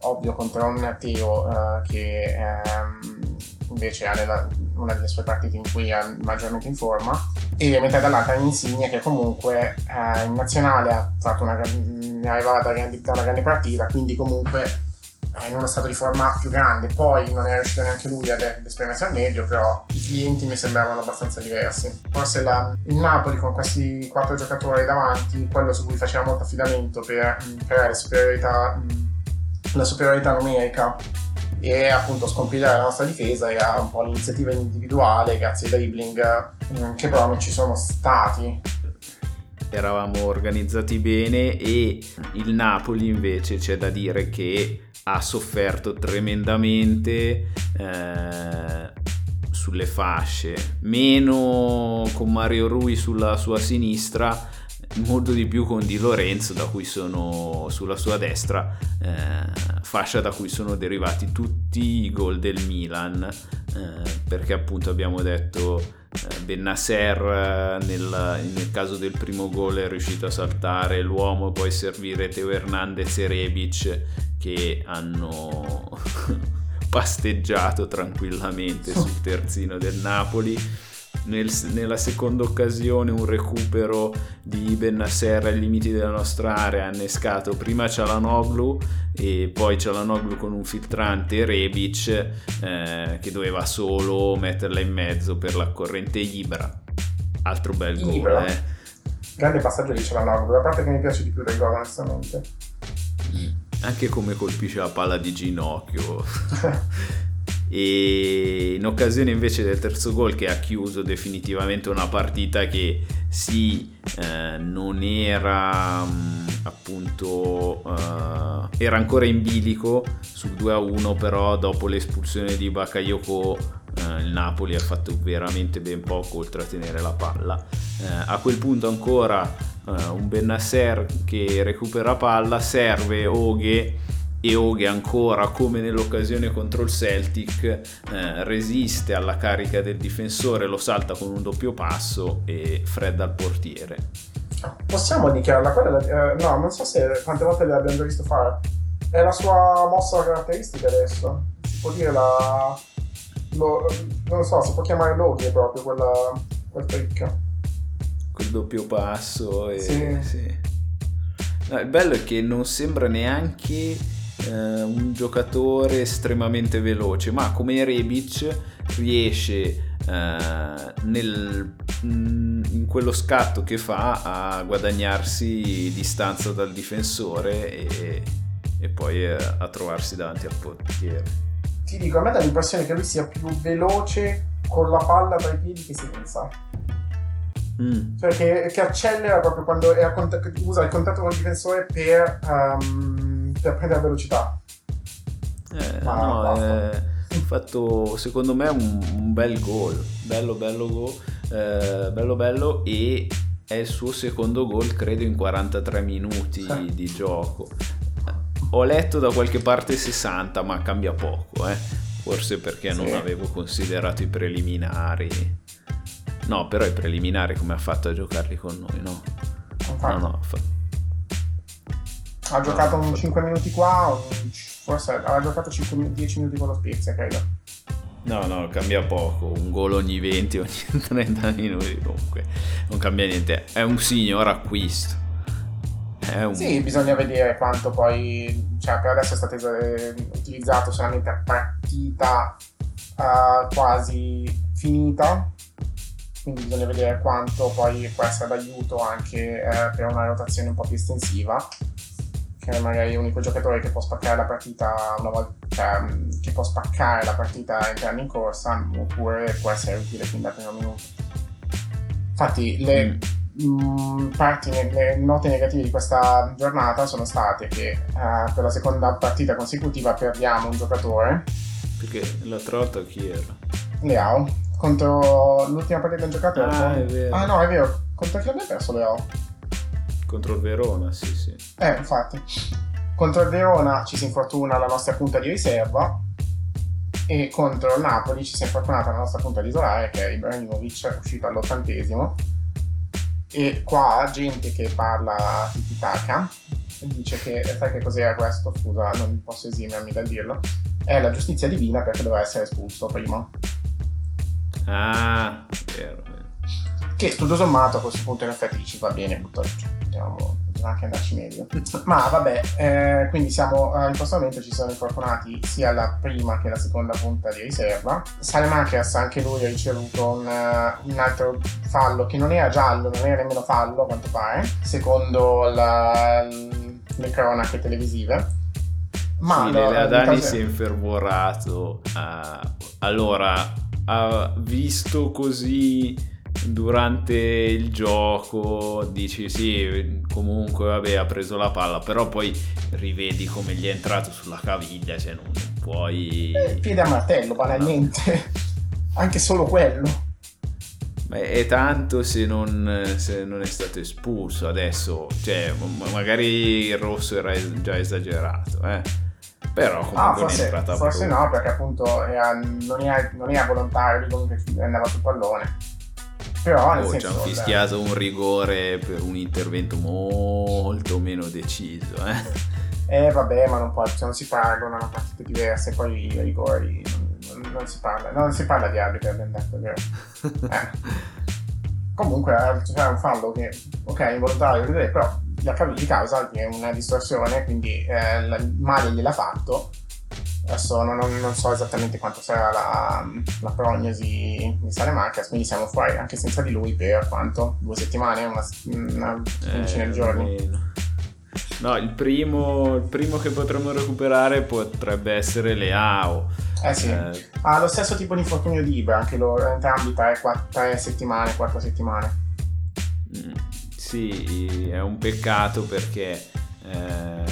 ovvio contro un Teo uh, che um, invece ha nella, una delle sue partite in cui è maggiormente in forma. E mentre dall'altra Insigne che comunque uh, in nazionale ha fatto una, è arrivata da una grande partita quindi comunque in uno stato di forma più grande. Poi non è riuscito neanche lui ad esprimersi al meglio, però i clienti mi sembravano abbastanza diversi. Forse la, il Napoli con questi quattro giocatori davanti, quello su cui faceva molto affidamento per creare superiorità, la superiorità numerica e appunto scompilare la nostra difesa era un po' l'iniziativa individuale grazie ai dribbling mm, che però non ci sono stati eravamo organizzati bene e il Napoli invece c'è da dire che ha sofferto tremendamente eh, sulle fasce, meno con Mario Rui sulla sua sinistra, molto di più con Di Lorenzo da cui sono sulla sua destra, eh, fascia da cui sono derivati tutti i gol del Milan, eh, perché appunto abbiamo detto eh, Bennasser eh, nel, nel, caso del primo gol è riuscito a saltare l'uomo e poi servire Teo Hernandez e Rebic che hanno pasteggiato tranquillamente sul terzino del Napoli. Nel, nella seconda occasione un recupero di Bennasser ai limiti della nostra area ha innescato prima Cialanoglu e poi Cialanoglu con un filtrante Rebic eh, che doveva solo metterla in mezzo per la corrente Ibra. Altro bel gol eh. grande passaggio di Cialanoglu la parte che mi piace di più del gol onestamente. Mm anche come colpisce la palla di ginocchio. e in occasione invece del terzo gol che ha chiuso definitivamente una partita che sì eh, non era mm, appunto eh, era ancora in bilico sul 2 a 1 però dopo l'espulsione di Bakayoko eh, il Napoli ha fatto veramente ben poco oltre a tenere la palla eh, a quel punto ancora uh, un Bennasser che recupera palla, serve Oghe e Oghe ancora come nell'occasione contro il Celtic eh, resiste alla carica del difensore, lo salta con un doppio passo e fredda al portiere. Possiamo dichiararla quella? Eh, no, non so se quante volte l'abbiamo già visto fare. È la sua mossa caratteristica adesso. Si può dire la... Lo, non so, si può chiamare Loghi proprio quella, quel trick col doppio passo. E, sì. Sì. No, il bello è che non sembra neanche eh, un giocatore estremamente veloce, ma come Rebic riesce eh, nel, mm, in quello scatto che fa a guadagnarsi distanza dal difensore e, e poi eh, a trovarsi davanti al portiere. Ti dico, a me dà l'impressione che lui sia più veloce con la palla tra i piedi che senza. Mm. Cioè che, che, accelera proprio quando contatto, usa il contatto con il difensore per, um, per prendere velocità. Eh, Ma no, è fatto secondo me un, un bel gol, bello bello gol, eh, bello bello e è il suo secondo gol credo in 43 minuti di gioco. Ho letto da qualche parte 60 ma cambia poco, eh? forse perché sì. non avevo considerato i preliminari. No, però è preliminare come ha fatto a giocarli con noi, no? No, no. Fa... Ha giocato no, 5 fa... minuti qua, forse ha giocato 5, 10 minuti con lo Spezia, credo. No, no, cambia poco, un gol ogni 20, ogni 30 minuti comunque, non cambia niente, è un signor acquisto. Un... Sì, bisogna vedere quanto poi, cioè per adesso è stato utilizzato solamente a partita uh, quasi finita, quindi bisogna vedere quanto poi può essere d'aiuto anche eh, per una rotazione un po' più estensiva che magari è l'unico giocatore che può spaccare la partita una volta cioè, che può spaccare la partita entrando in corsa oppure può essere utile fin dal primo minuto infatti le mm. Mh, parti le note negative di questa giornata sono state che uh, per la seconda partita consecutiva perdiamo un giocatore perché l'altra volta chi era? Leao contro l'ultima partita giocata. Ah, è vero. Ah, no, è vero. Contro chi abbiamo perso Leo? Contro il Verona, sì, sì. Eh, infatti. Contro il Verona ci si infortuna la nostra punta di riserva e contro il Napoli ci si è infortunata la nostra punta titolare che è Ibrahimovic uscito all'ottantesimo e qua gente che parla tiki-taka dice che sai che cos'era questo? Scusa non posso esimermi dal dirlo. È la giustizia divina perché doveva essere espulso prima. Ah, vero, Che tutto sommato a questo punto in effetti ci va bene, buttare, cioè, potremmo, anche andarci meglio. Ma vabbè, eh, quindi siamo eh, in questo momento ci sono infortunati sia la prima che la seconda punta di riserva. Salemakers anche lui ha ricevuto un, uh, un, altro fallo che non era giallo, non era nemmeno fallo a quanto pare, secondo la, le cronache televisive Ma sì, no, Adani si è infervorato. eh, allora, ha visto così durante il gioco, dici sì, comunque vabbè ha preso la palla, però poi rivedi come gli è entrato sulla caviglia, cioè non puoi... Eh, piede a martello, banalmente. Anche solo quello. Ma è tanto se non, se non è stato espulso adesso, cioè ma- magari il rosso era già esagerato, eh. Però comunque Ah, è forse, entrata forse brutta. no, perché appunto era- non, era, non era volontario, comunque andava sul pallone. Però nel Oh, ci senso... hanno fischiato un rigore per un intervento molto meno deciso, eh. Eh vabbè, ma non, può, cioè, non si paragonano partite diverse, poi i rigori non, non- si parla, non si parla di arbitri abbiamo detto, vero? Eh. Comunque eh, c'era un fallo che, ok, è involontario, però la di causa è una distorsione, quindi eh, il male gliel'ha fatto. Adesso non, non- so esattamente quanto sarà la, la prognosi di Salemakers, quindi siamo fuori anche senza di lui per quanto? Due settimane, una, una quindicina Eh, di giorni. almeno. No, il primo, il primo che potremmo recuperare potrebbe essere Leao. Eh sì. Eh, Ha lo stesso tipo di infortunio di Ibra, anche loro, entrambi 3, settimane, 4 settimane. Mm, Sì, è un peccato perché eh,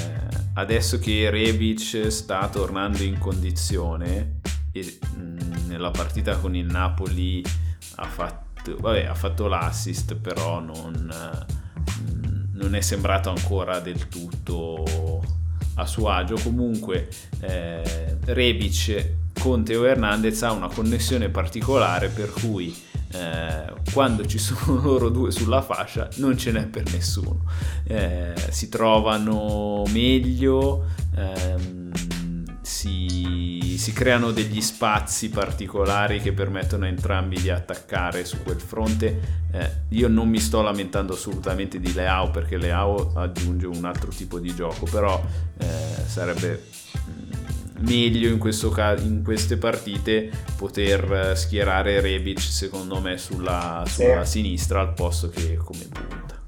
adesso che Rebic sta tornando in condizione e mm, nella partita con il Napoli ha fatto, vabbè, ha fatto l'assist, però non, mm, non è sembrato ancora del tutto a suo agio. Comunque eh, Rebic con Teo Hernandez ha una connessione particolare per cui eh, quando ci sono loro due sulla fascia non ce n'è per nessuno. Eh, si trovano meglio, ehm, si, si creano degli spazi particolari che permettono a entrambi di attaccare su quel fronte. Eh, io non mi sto lamentando assolutamente di Leao perché Leao aggiunge un altro tipo di gioco, però eh, sarebbe meglio in, questo ca- in queste partite poter eh, schierare Rebic secondo me sulla, Sì. sulla sinistra al posto che come punta.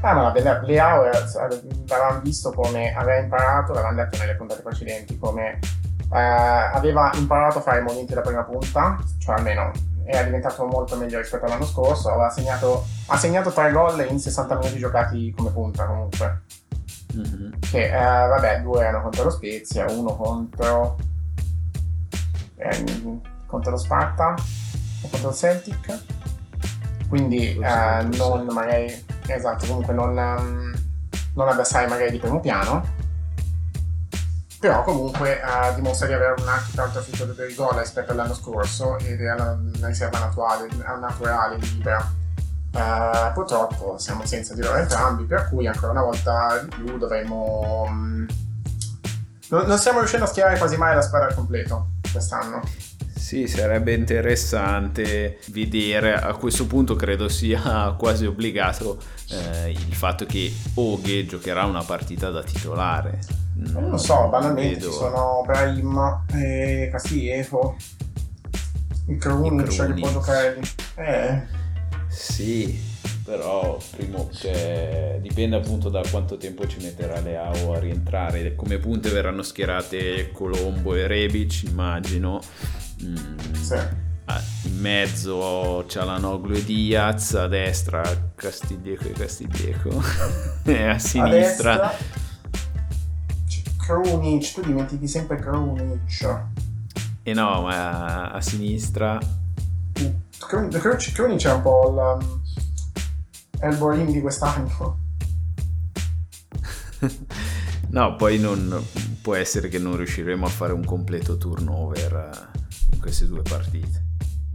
Ah, ma vabbè, Leao era- l'avevamo visto come aveva imparato, l'avevamo detto nelle puntate precedenti, come eh, aveva imparato a fare i movimenti da prima punta, cioè almeno era diventato molto meglio rispetto all'anno scorso, aveva segnato, ha segnato 3 gol in 60 minuti giocati come punta comunque. Mhm. Che eh, vabbè, due erano contro lo Spezia, uno contro, ehm, contro lo Sparta e contro il Celtic. Quindi eh, non magari, esatto, comunque non, ehm, non avversari magari di primo piano. Però comunque eh, dimostra di avere un altro filtro per i gol rispetto all'anno scorso ed è una, una riserva naturale, naturale libera. Eh, purtroppo siamo senza di loro entrambi, per cui ancora una volta di più dovremmo. mm, non, non stiamo riuscendo a schierare quasi mai la squadra al completo quest'anno. Sì, sarebbe interessante vedere, a questo punto credo sia quasi obbligato eh, il fatto che Oghe giocherà una partita da titolare. Non lo so, banalmente vedo- ci sono Brahim e Castillejo, il Krunic che può giocare. Eh, Sì, però primo, cioè, dipende appunto da quanto tempo ci metterà Leao a rientrare. Come punte verranno schierate Colombo e Rebic, immagino. Mm, sì. In mezzo Cialanoglu e Diaz, a destra Castiglieco e Castiglieco, e a A sinistra c'è Krunic, tu dimentichi sempre Krunic. e no, ma a sinistra Krunic, Krunic- Krunic è un po' il, um, Borini di quest'anno. No, poi non, può essere che non riusciremo a fare un completo turnover eh, in queste due partite.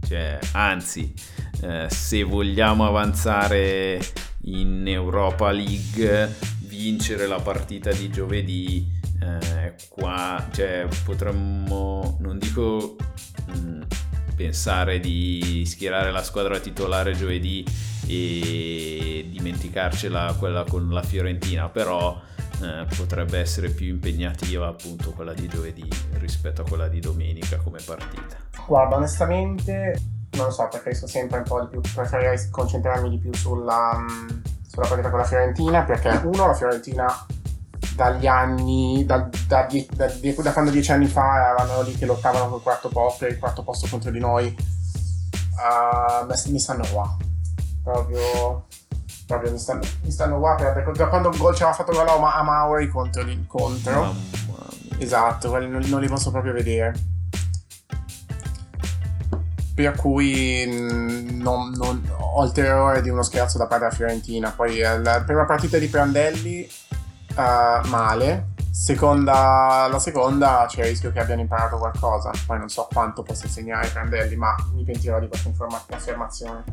Cioè, anzi, eh, se vogliamo avanzare in Europa League, vincere la partita di giovedì, eh, qua, cioè, potremmo, non dico mh, pensare di schierare la squadra titolare giovedì e dimenticarcela quella con la Fiorentina, però eh, potrebbe essere più impegnativa appunto quella di giovedì rispetto a quella di domenica come partita. Guarda, onestamente, non so, preferisco sempre un po' di più, preferirei concentrarmi di più sulla, mm, sulla partita con la Fiorentina, perché uno, la Fiorentina dagli anni, da, da, da da quando dieci anni fa erano lì che lottavano col quarto posto, il quarto posto contro di noi, uh, mi stanno qua. Proprio, proprio mi, stanno, mi stanno qua perché da quando il gol ci aveva fatto gol a Mauri contro l'incontro. Mamma. Esatto, quelli non, non li posso proprio vedere. Per cui mm, non, non- ho il terrore di uno scherzo da parte della Fiorentina. Poi eh, la prima partita di Prandelli, eh, male. Seconda, la seconda c'è il rischio che abbiano imparato qualcosa. Poi non so quanto possa insegnare Prandelli, ma mi pentirò di questa informa- affermazione.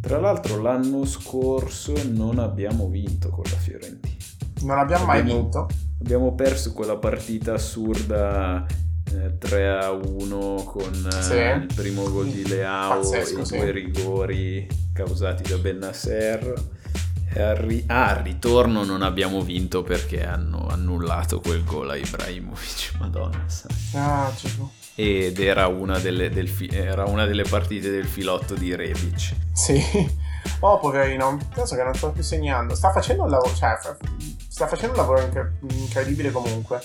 Tra l'altro l'anno scorso non abbiamo vinto con la Fiorentina. Non abbiamo mai Abbiamo- vinto. Abbiamo perso quella partita assurda eh, 3 a 1 con eh, Sì. il primo gol di Leao Pazzesco, e sì. due rigori causati da Bennasser. Al, ah, ritorno non abbiamo vinto perché hanno annullato quel gol a Ibrahimovic, madonna. Ah. Ed era una delle, del fi- era una delle partite del filotto di Rebic. Sì. Oh, poverino. Penso che non sto più segnando. Sta facendo un lavoro. Cioè, sta facendo un lavoro incre- incredibile comunque.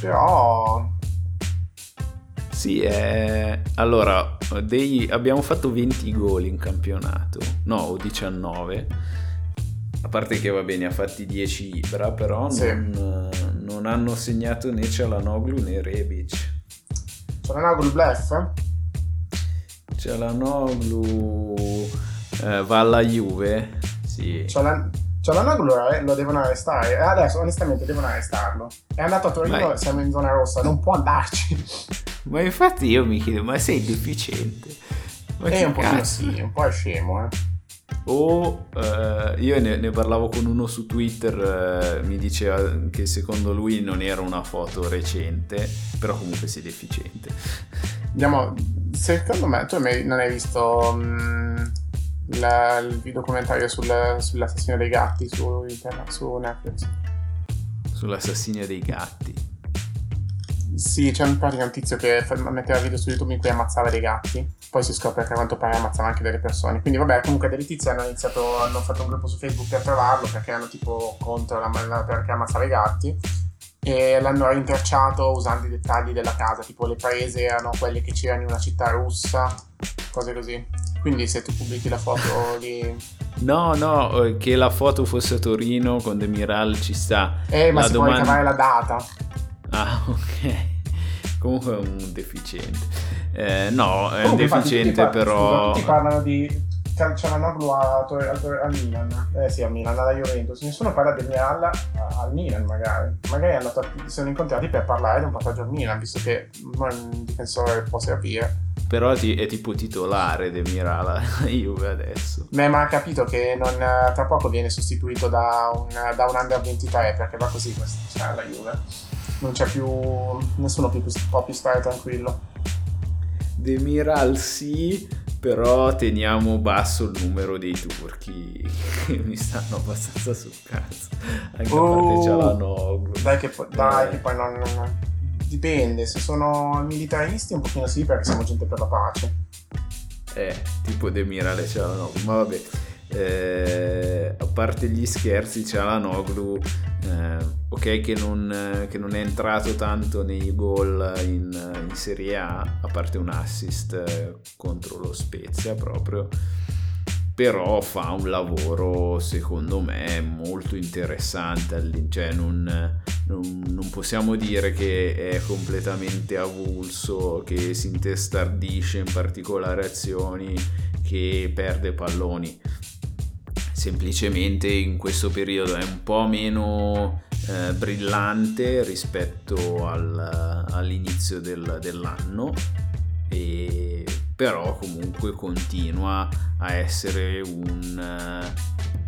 Però. Sì, eh, allora dei- abbiamo fatto 20 gol in campionato, no, o 19. A parte che va bene, ha fatti 10 Ibra, però Sì. non, eh, non hanno segnato né Cialanoglu né Rebic. Nagul bluff? Cialanoglu eh, va alla Juve, sì. C'è la, c'è la Nagul lo, devono arrestare. Eh, Adesso, onestamente, devono arrestarlo. È andato a Torino, Vai. siamo in zona rossa. Non può andarci. Ma infatti io mi chiedo, ma sei deficiente? Ma È che un cazzo? sì, un po' è scemo, eh. O eh, io ne, ne parlavo con uno su Twitter, eh, mi diceva che secondo lui non era una foto recente, però comunque sei deficiente. Andiamo. Secondo me, tu non hai visto mm, la- il documentario sul- sull'assassino dei gatti su, su Netflix? Sull'assassinio dei gatti. Sì, c'è un, pratica un tizio che metteva video su YouTube in cui ammazzava dei gatti. Poi si scopre che a quanto pare ammazzava anche delle persone. Quindi, vabbè, comunque delle tizie hanno iniziato, hanno fatto un gruppo su Facebook per trovarlo perché erano tipo contro la, la- perché ammazzava i gatti. E l'hanno rintracciato usando i dettagli della casa, tipo le prese erano quelle che c'erano in una città russa, cose così. Quindi se tu pubblichi la foto lì... No, no, eh, che la foto fosse a Torino con Demiral ci sta. Eh, ma La si può domanda- ricavare la data. Ah, ok. Comunque è un deficiente. Eh, no, è un infatti, deficiente par- però... tutti parlano di Calcianoglu a Tor- al Milan. Eh sì, al Milan, alla Juventus. Nessuno parla del Milan a- al Milan, magari. Magari andato a- si sono incontrati per parlare di un passaggio al Milan, visto che un difensore può servire. Però è tipo titolare Demiral a Juve adesso. Beh, ma ha capito che non- tra poco viene sostituito da un, da un under 23 perché va così questa, cioè, la Juve. Non c'è più. Nessuno più, può più stare tranquillo. Demiral sì, però teniamo basso il numero dei turchi che mi stanno abbastanza sul cazzo. Anche a Oh. parte Cialanoglu. Dai, che poi, dai, Eh. che poi non, non- Dipende, se sono militaristi un pochino sì perché siamo gente per la pace. Eh, tipo Demiral e Cialanoglu. Ma vabbè, eh, a parte gli scherzi, Cialanoglu, eh, ok che non, che non è entrato tanto nei gol in, in Serie A, a parte un assist eh, contro lo Spezia proprio, però fa un lavoro secondo me molto interessante, cioè non, non- non possiamo dire che è completamente avulso, che si intestardisce in particolari azioni, che perde palloni. Semplicemente in questo periodo è un po' meno eh, brillante rispetto al- all'inizio del- dell'anno, e- però comunque continua a essere un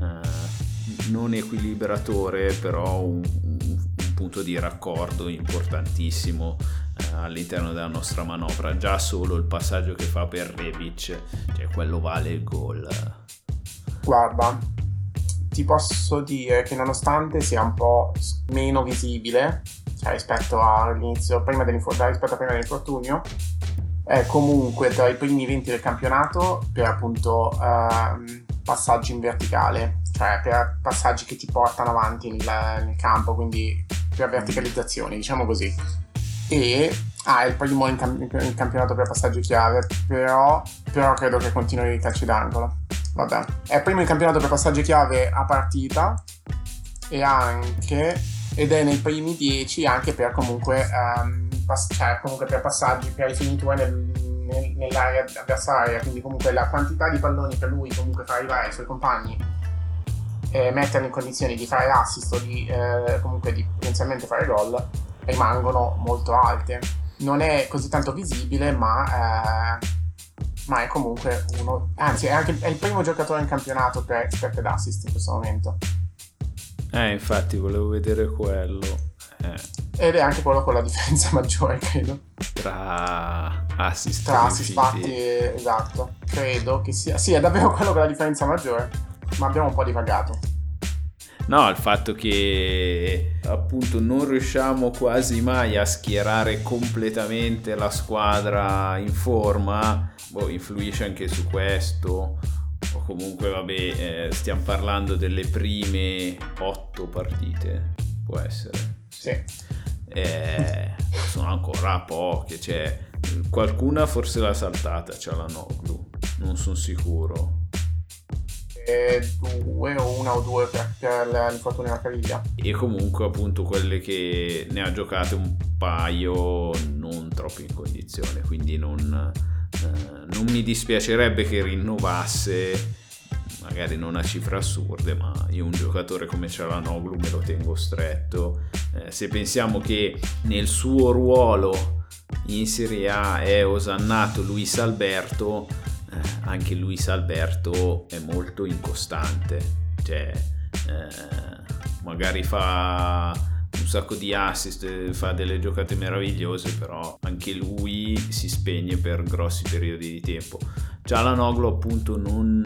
eh, non equilibratore, però un, un- un punto di raccordo importantissimo eh, all'interno della nostra manovra. Già solo il passaggio che fa per Rebic, cioè quello vale il gol. Guarda, ti posso dire che nonostante sia un po' meno visibile cioè rispetto all'inizio, prima rispetto a prima dell'infortunio, è comunque tra i primi 20 del campionato per appunto ehm, passaggi in verticale, cioè per passaggi che ti portano avanti nel, nel campo, quindi per verticalizzazioni, diciamo così. E ah, è il primo in, cam- in campionato per passaggio chiave, però, però credo che continui i calci d'angolo. Vabbè, è primo in campionato per passaggio chiave a partita. E anche ed è nei primi 10 anche per comunque, um, pass- cioè, comunque per passaggi, per i finiture nel, nel, nell'area avversaria, quindi comunque la quantità di palloni che lui comunque fa arrivare ai suoi compagni e metterli in condizioni di fare assist o di eh, comunque di potenzialmente fare gol rimangono molto alte. Non è così tanto visibile, ma, eh, ma è comunque uno. Anzi, è, anche, è il primo giocatore in campionato per expected assist in questo momento. Eh, infatti, volevo vedere quello. Eh. Ed è anche quello con la differenza maggiore, credo. Tra assist Tra assist fatti, esatto. Credo che sia. Sì, è davvero quello con la differenza maggiore. Ma abbiamo un po' divagato. No, il fatto che appunto non riusciamo quasi mai a schierare completamente la squadra in forma, boh, influisce anche su questo. O comunque, vabbè, eh, stiamo parlando delle prime otto partite, può essere. Sì. Eh, sono ancora poche, cioè qualcuna forse l'ha saltata, c'è la Noglu, non sono sicuro due o una o due per, per l'infortunio alla caviglia. E comunque appunto quelle che ne ha giocate un paio non troppo in condizione, quindi non, eh, non mi dispiacerebbe che rinnovasse magari non a cifre assurde, ma io un giocatore come Cialanoglu me lo tengo stretto. Eh, se pensiamo che nel suo ruolo in Serie A è osannato Luis Alberto, eh, anche Luis Alberto è molto incostante, cioè eh, magari fa un sacco di assist, fa delle giocate meravigliose, però anche lui si spegne per grossi periodi di tempo. Cialanoglu appunto non,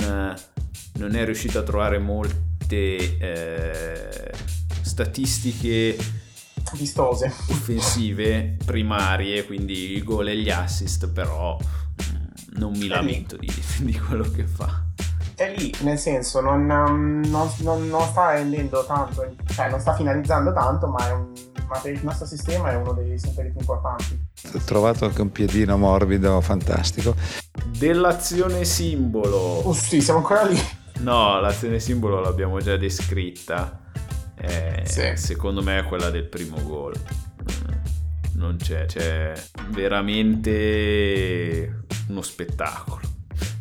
non è riuscito a trovare molte eh, statistiche vistose offensive primarie, quindi il gol e gli assist, però non mi lamento di, di, quello che fa. È lì, nel senso, non, non, non, non, sta rendendo tanto, cioè non sta finalizzando tanto, ma, un, ma per il nostro sistema è uno dei settori più importanti. Ho trovato anche un piedino morbido fantastico. Dell'azione simbolo. Oh sì, siamo ancora lì. No, l'azione simbolo l'abbiamo già descritta. Eh, sì. Secondo me è quella del primo gol non c'è, c'è veramente uno spettacolo.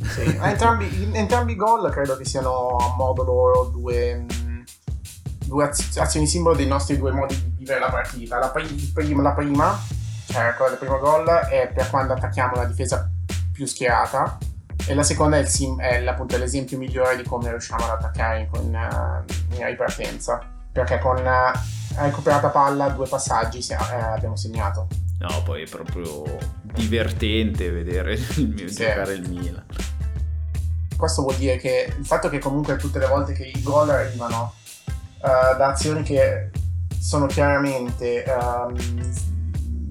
Sì, entrambi, entrambi i gol credo che siano a modo loro due, due azioni simbolo dei nostri due modi di vivere la partita. La, prima, la prima, cioè quella del primo gol, è per quando attacchiamo la difesa più schierata e la seconda è, sim, è appunto l'esempio migliore di come riusciamo ad attaccare in, in ripartenza perché con eh, recuperata palla due passaggi eh, abbiamo segnato. No, poi è proprio divertente vedere il mio, sì. giocare il Milan. Questo vuol dire che il fatto che comunque tutte le volte che i gol arrivano uh, da azioni che sono chiaramente um,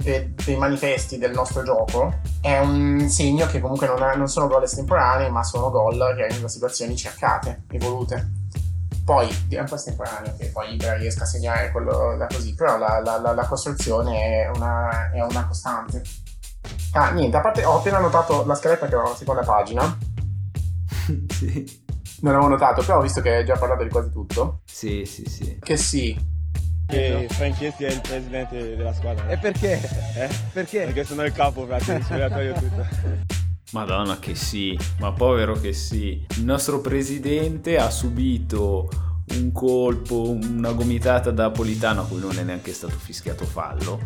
de- dei manifesti del nostro gioco è un segno che comunque non, è, non sono gol estemporanei ma sono gol che arrivano da situazioni cercate e volute poi è un po' estemporaneo che poi Ibra riesca a segnare quello da così, però la, la, la, la costruzione è una, è una, costante. Ah, niente, a parte ho appena notato la scaletta che era la seconda pagina. sì. Non avevo notato, però ho visto che hai già parlato di quasi tutto. Sì, sì, sì. Che sì. Che Franchetti è il presidente della squadra. E perché? Eh? Perché? Perché sono il capo, frate, il tutto. Madonna che sì, ma povero che sì. Il nostro presidente ha subito un colpo, una gomitata da Politano a cui non è neanche stato fischiato fallo.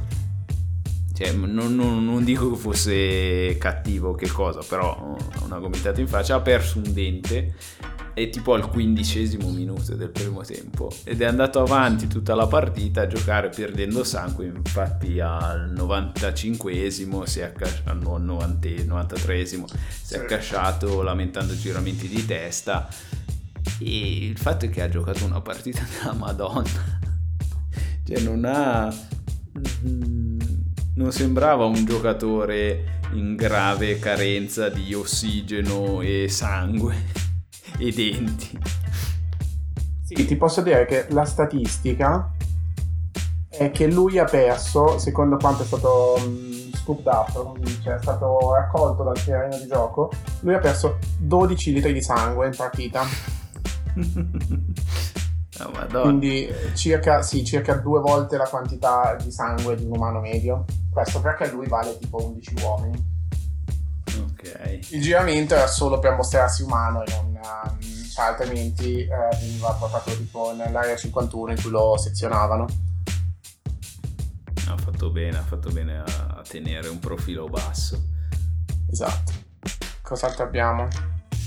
Cioè, non, non, non dico che fosse cattivo o che cosa, però una gomitata in faccia. Ha perso un dente è tipo al quindicesimo minuto del primo tempo. Ed è andato avanti tutta la partita a giocare perdendo sangue infatti al 95esimo si è accasciato no, al 90, 93esimo si è accasciato lamentando giramenti di testa. E il fatto è che ha giocato una partita della madonna. Cioè non ha mm, non sembrava un giocatore in grave carenza di ossigeno e sangue e denti. Sì, ti posso dire che la statistica è che lui ha perso, secondo quanto è stato um, scooped up, come dice, è stato raccolto dal terreno di gioco, lui ha perso 12 litri di sangue in partita. oh, Quindi circa, sì, circa due volte la quantità di sangue di un umano medio. Questo perché lui vale tipo 11 uomini. Ok. Il giramento era solo per mostrarsi umano e non, um, cioè, altrimenti eh, veniva portato tipo nell'area 51 in cui lo sezionavano. Ha fatto bene, ha fatto bene a, a tenere un profilo basso. Esatto. Cos'altro abbiamo?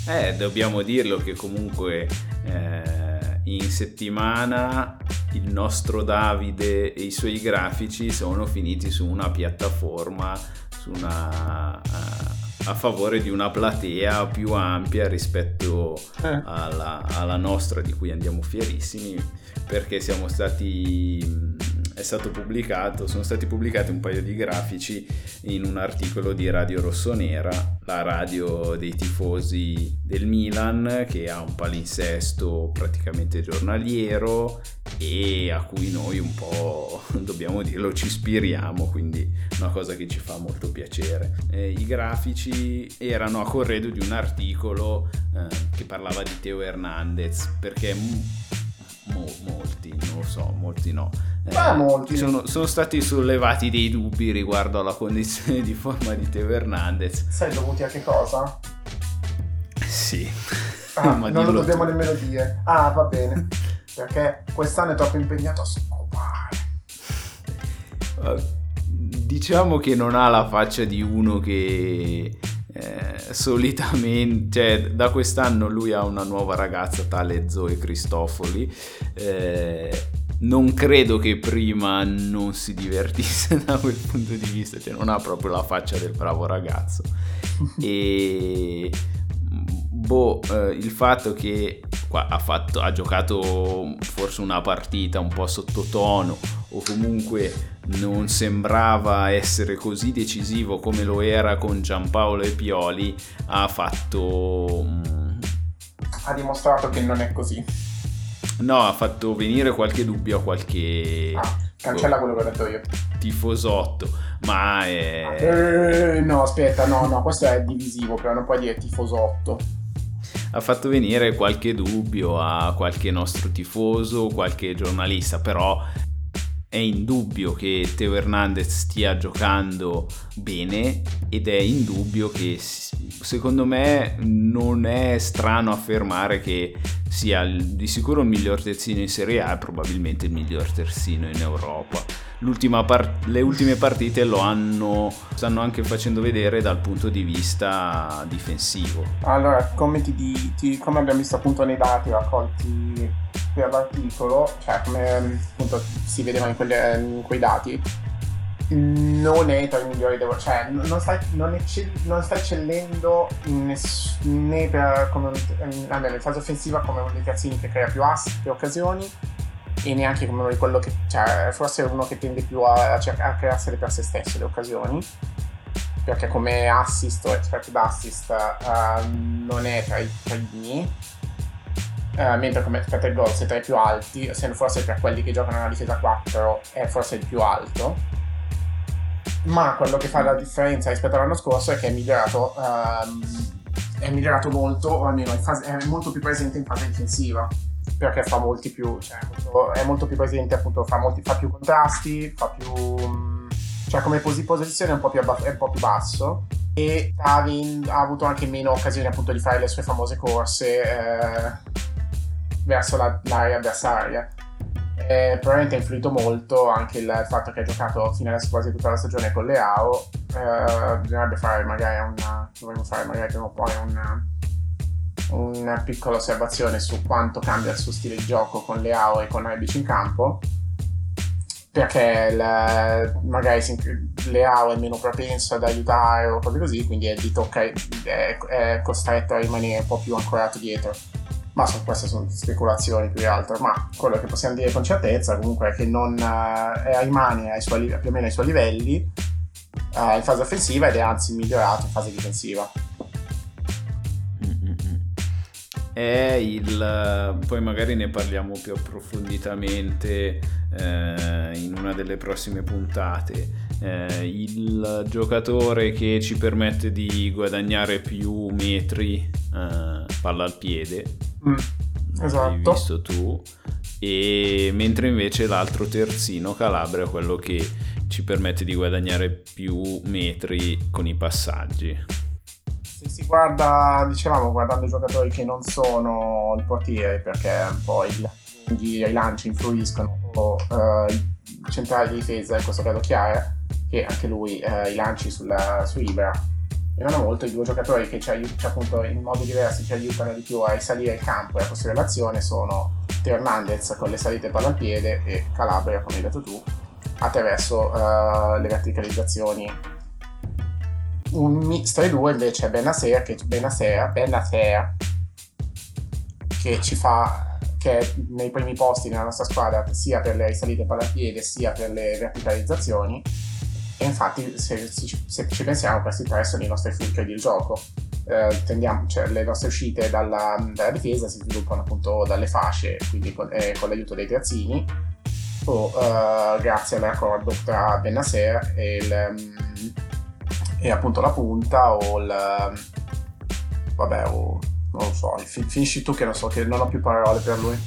Eh, dobbiamo dirlo che comunque eh, in settimana il nostro Davide e i suoi grafici sono finiti su una piattaforma, su una, uh, a favore di una platea più ampia rispetto eh. alla, alla nostra di cui andiamo fierissimi perché siamo stati è stato pubblicato, sono stati pubblicati un paio di grafici in un articolo di Radio Rossonera, la radio dei tifosi del Milan, che ha un palinsesto praticamente giornaliero e a cui noi un po', dobbiamo dirlo, ci ispiriamo, quindi una cosa che ci fa molto piacere. Eh, I grafici erano a corredo di un articolo eh, che parlava di Teo Hernandez, perché mo- molti, non lo so, molti no. Eh, molti. Sono, sono, stati sollevati dei dubbi riguardo alla condizione di forma di Teo Hernandez. Sai dovuti a che cosa? Sì. Ah, non lo dobbiamo tu. nemmeno dire. Ah, va bene. Perché quest'anno è troppo impegnato a scopare. Uh, diciamo che non ha la faccia di uno che eh, solitamente, cioè, da quest'anno lui ha una nuova ragazza tale Zoe Cristofoli. Eh, non credo che prima non si divertisse da quel punto di vista, cioè non ha proprio la faccia del bravo ragazzo. e boh, eh, il fatto che ha, fatto, ha giocato forse una partita un po' sottotono o comunque non sembrava essere così decisivo come lo era con Giampaolo e Pioli, ha fatto... Mm, ha dimostrato che non è così. No, ha fatto venire qualche dubbio a qualche... Ah, cancella quello che ho detto io. Tifosotto, ma è... Eh, no, aspetta, no, no, questo è divisivo, però non puoi dire tifosotto ha fatto venire qualche dubbio a qualche nostro tifoso, qualche giornalista, però è indubbio che Teo Hernandez stia giocando bene ed è indubbio che secondo me non è strano affermare che sia di sicuro il miglior terzino in Serie A e probabilmente il miglior terzino in Europa. Part- le ultime partite lo hanno, stanno anche facendo vedere dal punto di vista difensivo. Allora, come, ti, ti, come abbiamo visto appunto nei dati raccolti per l'articolo, cioè come appunto si vedeva in, quelle, in quei dati, non è tra i migliori devo, cioè non sta, non, eccell- non sta eccellendo ness- né per come un, almeno in fase offensiva come uno dei terzini che crea più assi, più occasioni e neanche come uno di quello che cioè forse è uno che tende più a, a crearsele per se stesso le occasioni perché come assist o expected assist uh, non è tra i primi Uh, mentre come expected goals è tra i più alti, essendo forse per quelli che giocano nella difesa 4 è forse il più alto. Ma quello che fa la differenza rispetto all'anno scorso è che è migliorato, um, è migliorato molto, o almeno è, fase, è, molto più presente in fase difensiva. Perché fa molti più, cioè è molto più presente, appunto, fa, molti, fa più contrasti, fa più. cioè come posizione è un po' più, è un po più basso e Tavin ha avuto anche meno occasioni appunto di fare le sue famose corse eh, verso la, l'area avversaria. E probabilmente ha influito molto anche il, il, fatto che ha giocato fino adesso quasi tutta la stagione con Leao. Eh, bisognerebbe fare magari una. dovremmo fare magari prima o poi una, una piccola osservazione su quanto cambia il suo stile di gioco con Leao e con Rebic in campo. Perché il, magari Leao è meno propenso ad aiutare o cose così, quindi è, tocca, è, è costretto a rimanere un po' più ancorato dietro ma sono, queste sono speculazioni più che altro, ma quello che possiamo dire con certezza comunque è che non eh, rimane suoi, più o meno ai suoi livelli eh, in fase offensiva ed è anzi migliorato in fase difensiva. È il poi magari ne parliamo più approfonditamente eh, in una delle prossime puntate. Eh, il giocatore che ci permette di guadagnare più metri eh, palla al piede. Mm, esatto. hai visto tu. E mentre invece l'altro terzino Calabria è quello che ci permette di guadagnare più metri con i passaggi Se si guarda, dicevamo, guardando i giocatori che non sono il portiere, perché un po' i lanci influiscono, o eh, il centrale di difesa, in questo caso Chiara, che anche lui eh, i lanci sulla, su Ibra. E non molto i due giocatori che ci aiutano, appunto, in modi diversi ci aiutano di più a risalire il campo e a costruire l'azione sono Hernandez con le salite palla al piede e Calabria, come hai detto tu, attraverso eh, le verticalizzazioni un mix tra i due invece è Benaser che, Benaser, Benaser, che ci fa che è nei primi posti nella nostra squadra sia per le risalite pallapiede sia per le verticalizzazioni e infatti se, se ci pensiamo questi tre sono i nostri fulcri di gioco. Eh, tendiamo, cioè, le nostre uscite dalla, dalla, difesa si sviluppano appunto dalle fasce quindi con, eh, con l'aiuto dei terzini. O eh, grazie all'accordo tra Benaser e il um, e appunto la punta o il vabbè o non lo so finisci tu che non so che non ho più parole per lui.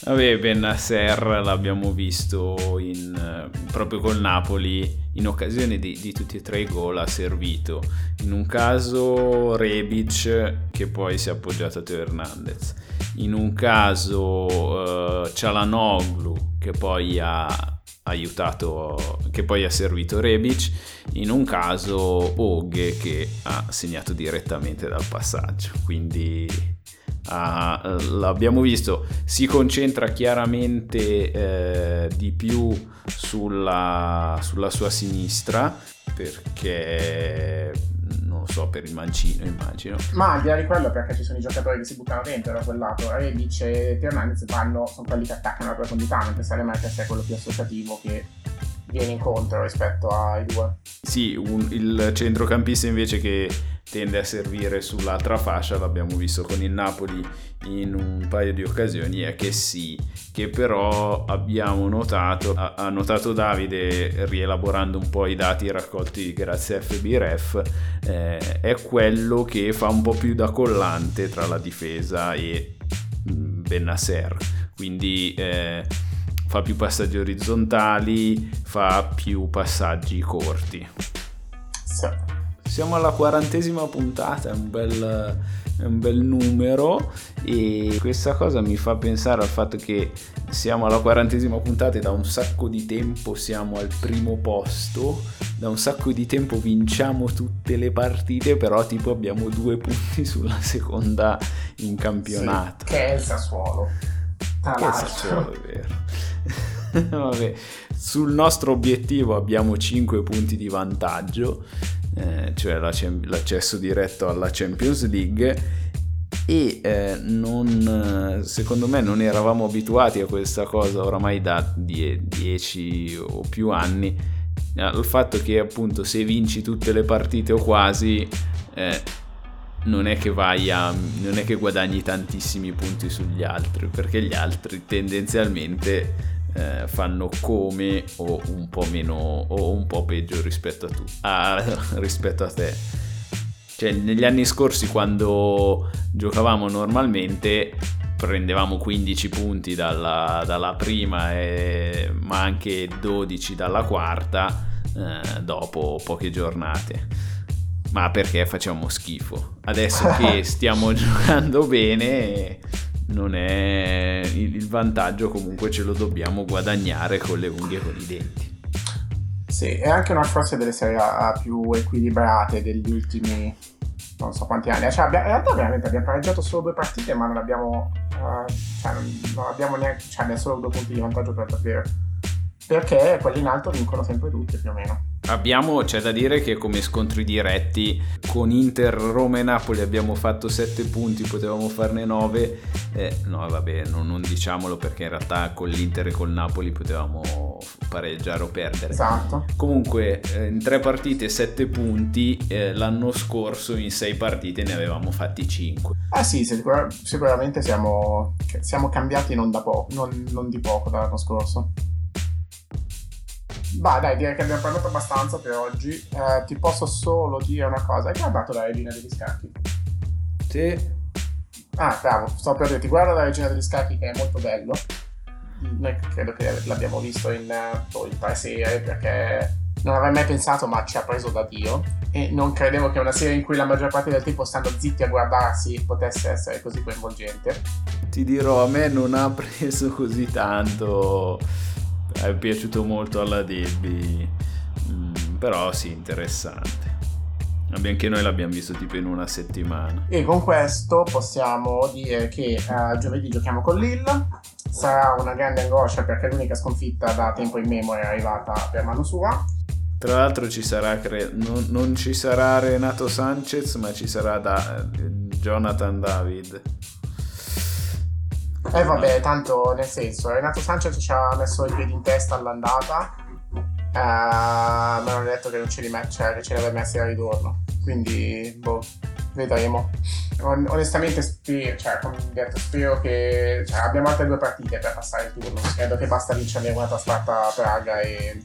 Vabbè Benasser l'abbiamo visto in, proprio col Napoli in occasione di, di, tutti e tre i gol ha servito. In un caso Rebic che poi si è appoggiato a Teo Hernandez. In un caso uh, Cialanoglu che poi ha aiutato, che poi ha servito Rebic, in un caso Oghe che ha segnato direttamente dal passaggio. Quindi uh, l'abbiamo visto, si concentra chiaramente eh, di più sulla, sulla sua sinistra perché non lo so, per il mancino immagino. Ma al di là di quello perché ci sono i giocatori che si buttano dentro da quel lato, e Hernandez vanno, sono quelli che attaccano la profondità, mentre Salemakers è quello più associativo che viene incontro rispetto ai due. Sì, un, il centrocampista invece che tende a servire sull'altra fascia, l'abbiamo visto con il Napoli in un paio di occasioni, è che sì, che però abbiamo notato, ha, notato Davide rielaborando un po' i dati raccolti grazie a FBRF, eh, è quello che fa un po' più da collante tra la difesa e mm, Benasser, quindi... Eh, fa più passaggi orizzontali, fa più passaggi corti. Sì. Siamo alla quarantesima puntata, è un bel, è un bel numero e questa cosa mi fa pensare al fatto che siamo alla quarantesima puntata e da un sacco di tempo siamo al primo posto, da un sacco di tempo vinciamo tutte le partite, però tipo abbiamo due punti sulla seconda in campionato. Sì, che è il Sassuolo. Che vero. Vabbè, sul nostro obiettivo abbiamo 5 punti di vantaggio eh, cioè l'accesso diretto alla Champions League e eh, non, secondo me non eravamo abituati a questa cosa oramai da 10 o più anni al fatto che appunto se vinci tutte le partite o quasi eh, non è che vai a non è che guadagni tantissimi punti sugli altri perché gli altri tendenzialmente eh, fanno come o un po' meno o un po' peggio rispetto a, tu, a, rispetto a te. Cioè, negli anni scorsi quando giocavamo normalmente prendevamo 15 punti dalla, dalla prima, e, ma anche 12 dalla quarta eh, dopo poche giornate. Ma perché facciamo schifo? Adesso che stiamo giocando bene non è il vantaggio comunque ce lo dobbiamo guadagnare con le unghie e con i denti. Sì, è anche una forse delle serie più equilibrate degli ultimi non so quanti anni. Cioè, abbiamo, in realtà veramente abbiamo pareggiato solo due partite, ma non abbiamo. Uh, cioè, non, non, abbiamo neanche. Cioè, abbiamo solo due punti di vantaggio per davvero. Perché quelli in alto vincono sempre tutti più o meno. Abbiamo, c'è da dire che come scontri diretti con Inter, Roma e Napoli abbiamo fatto 7 punti, potevamo farne 9. Eh, no, vabbè, non, non, diciamolo perché in realtà con l'Inter e col Napoli potevamo pareggiare o perdere. Esatto. Comunque, eh, in 3 partite 7 punti, eh, l'anno scorso in 6 partite ne avevamo fatti 5. Ah sì, sicur- sicuramente siamo, siamo cambiati non, da po- non, non di poco dall'anno scorso. Bah, dai, direi che abbiamo parlato abbastanza per oggi. Eh, ti posso solo dire una cosa: hai guardato la regina degli scacchi? Sì. Ah, bravo, sto per dire, ti guarda la regina degli scacchi che è molto bello. Noi credo che l'abbiamo visto in, boh, in tre serie perché non avrei mai pensato, ma ci ha preso da Dio. E non credevo che una serie in cui la maggior parte del tempo stanno zitti a guardarsi potesse essere così coinvolgente. Ti dirò, a me non ha preso così tanto è piaciuto molto alla Debbie, mm, però sì, interessante. Anche noi l'abbiamo visto tipo in una settimana. E con questo possiamo dire che uh, giovedì giochiamo con Lille. Sarà una grande angoscia perché l'unica sconfitta da tempo in memoria è arrivata per mano sua. Tra l'altro ci sarà, cre- non, non, ci sarà Renato Sanchez, ma ci sarà da- Jonathan David. Eh vabbè, tanto nel senso, Renato Sanchez ci ha messo i piedi in testa all'andata, eh, ma non è detto che non ce li, met- cioè, che ce li avrebbe messi al ritorno, quindi boh, vedremo. On- onestamente spero, cioè, come detto, spero che cioè, abbiamo altre due partite per passare il turno, credo che basta vincere una trasferta Praga e,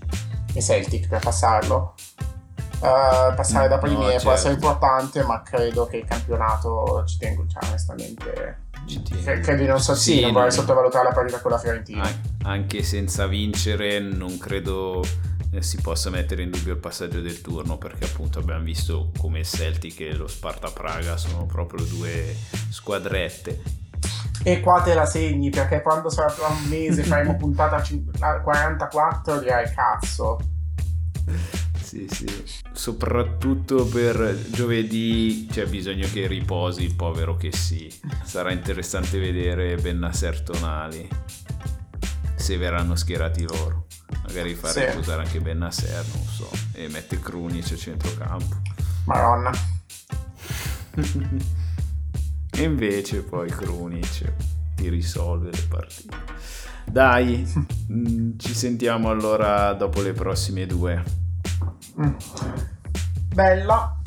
e Celtic per passarlo. Uh, passare da primi no, certo. può essere importante, ma credo che il campionato ci tengo, cioè, onestamente Credo di non so sì, non vorrei sottovalutare la partita con la Fiorentina. Anche senza vincere non credo eh, si possa mettere in dubbio il passaggio del turno perché appunto abbiamo visto come il Celtic e lo Sparta Praga sono proprio due squadrette. E qua te la segni perché quando sarà tra un mese faremo puntata 44 direi cazzo sì, sì. Soprattutto per giovedì c'è bisogno che riposi povero che sì. Sarà interessante vedere Bennasser Tonali se verranno schierati loro. Magari fare sì. usare anche Bennasser, non so, e mette Krunic a centrocampo. Madonna. e invece poi Krunic ti risolve le partite. Dai, mm, ci sentiamo allora dopo le prossime due. Mm. Bella.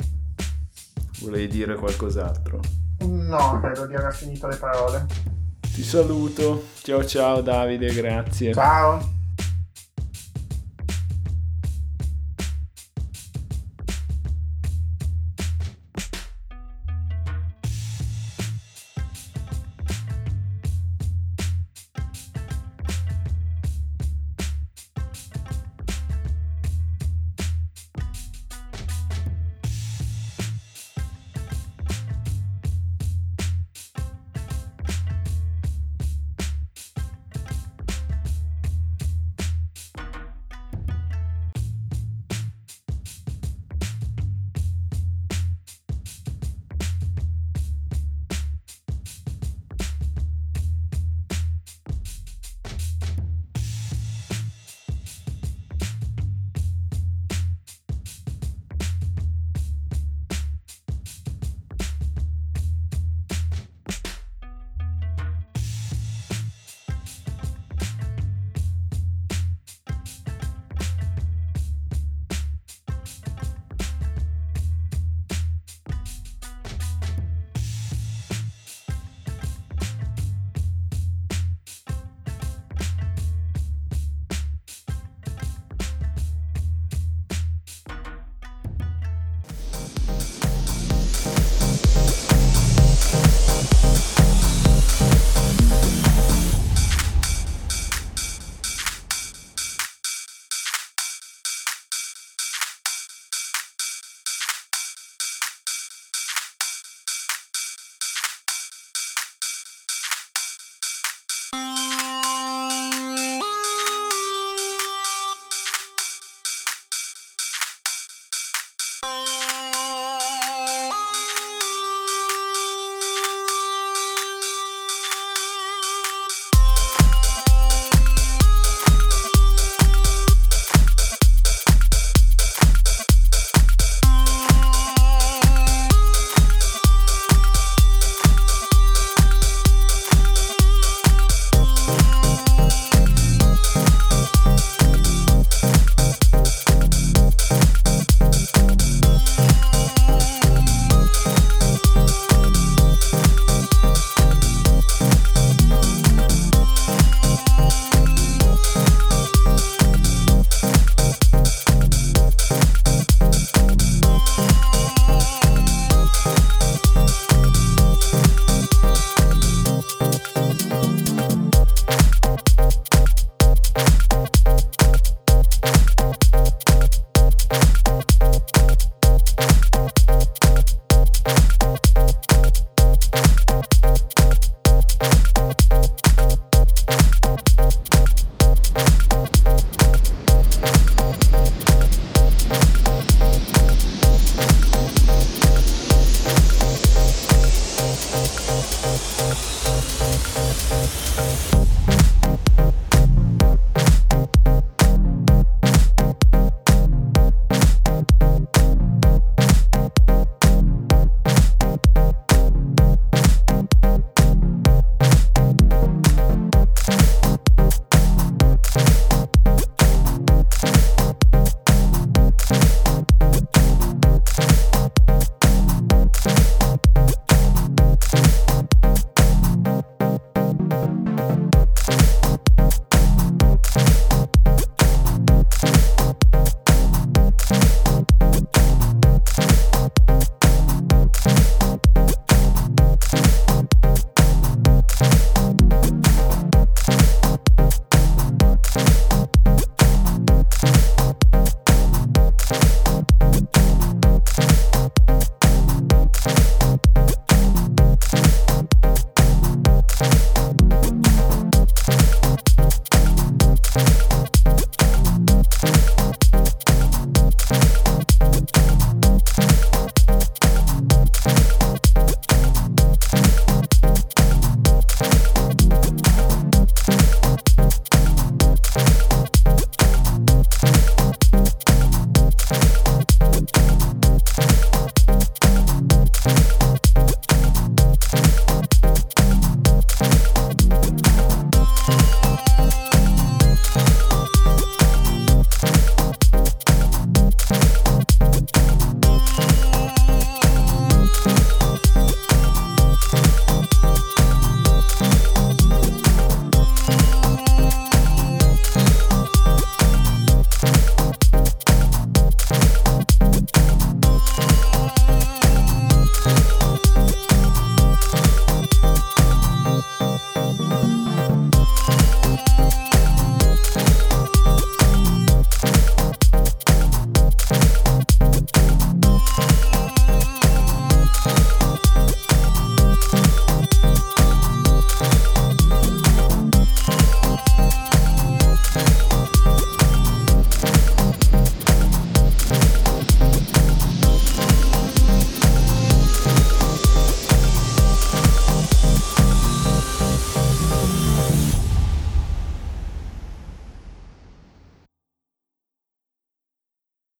Volevi dire qualcos'altro? No, credo di aver finito le parole. Ti saluto. Ciao ciao Davide, grazie. Ciao.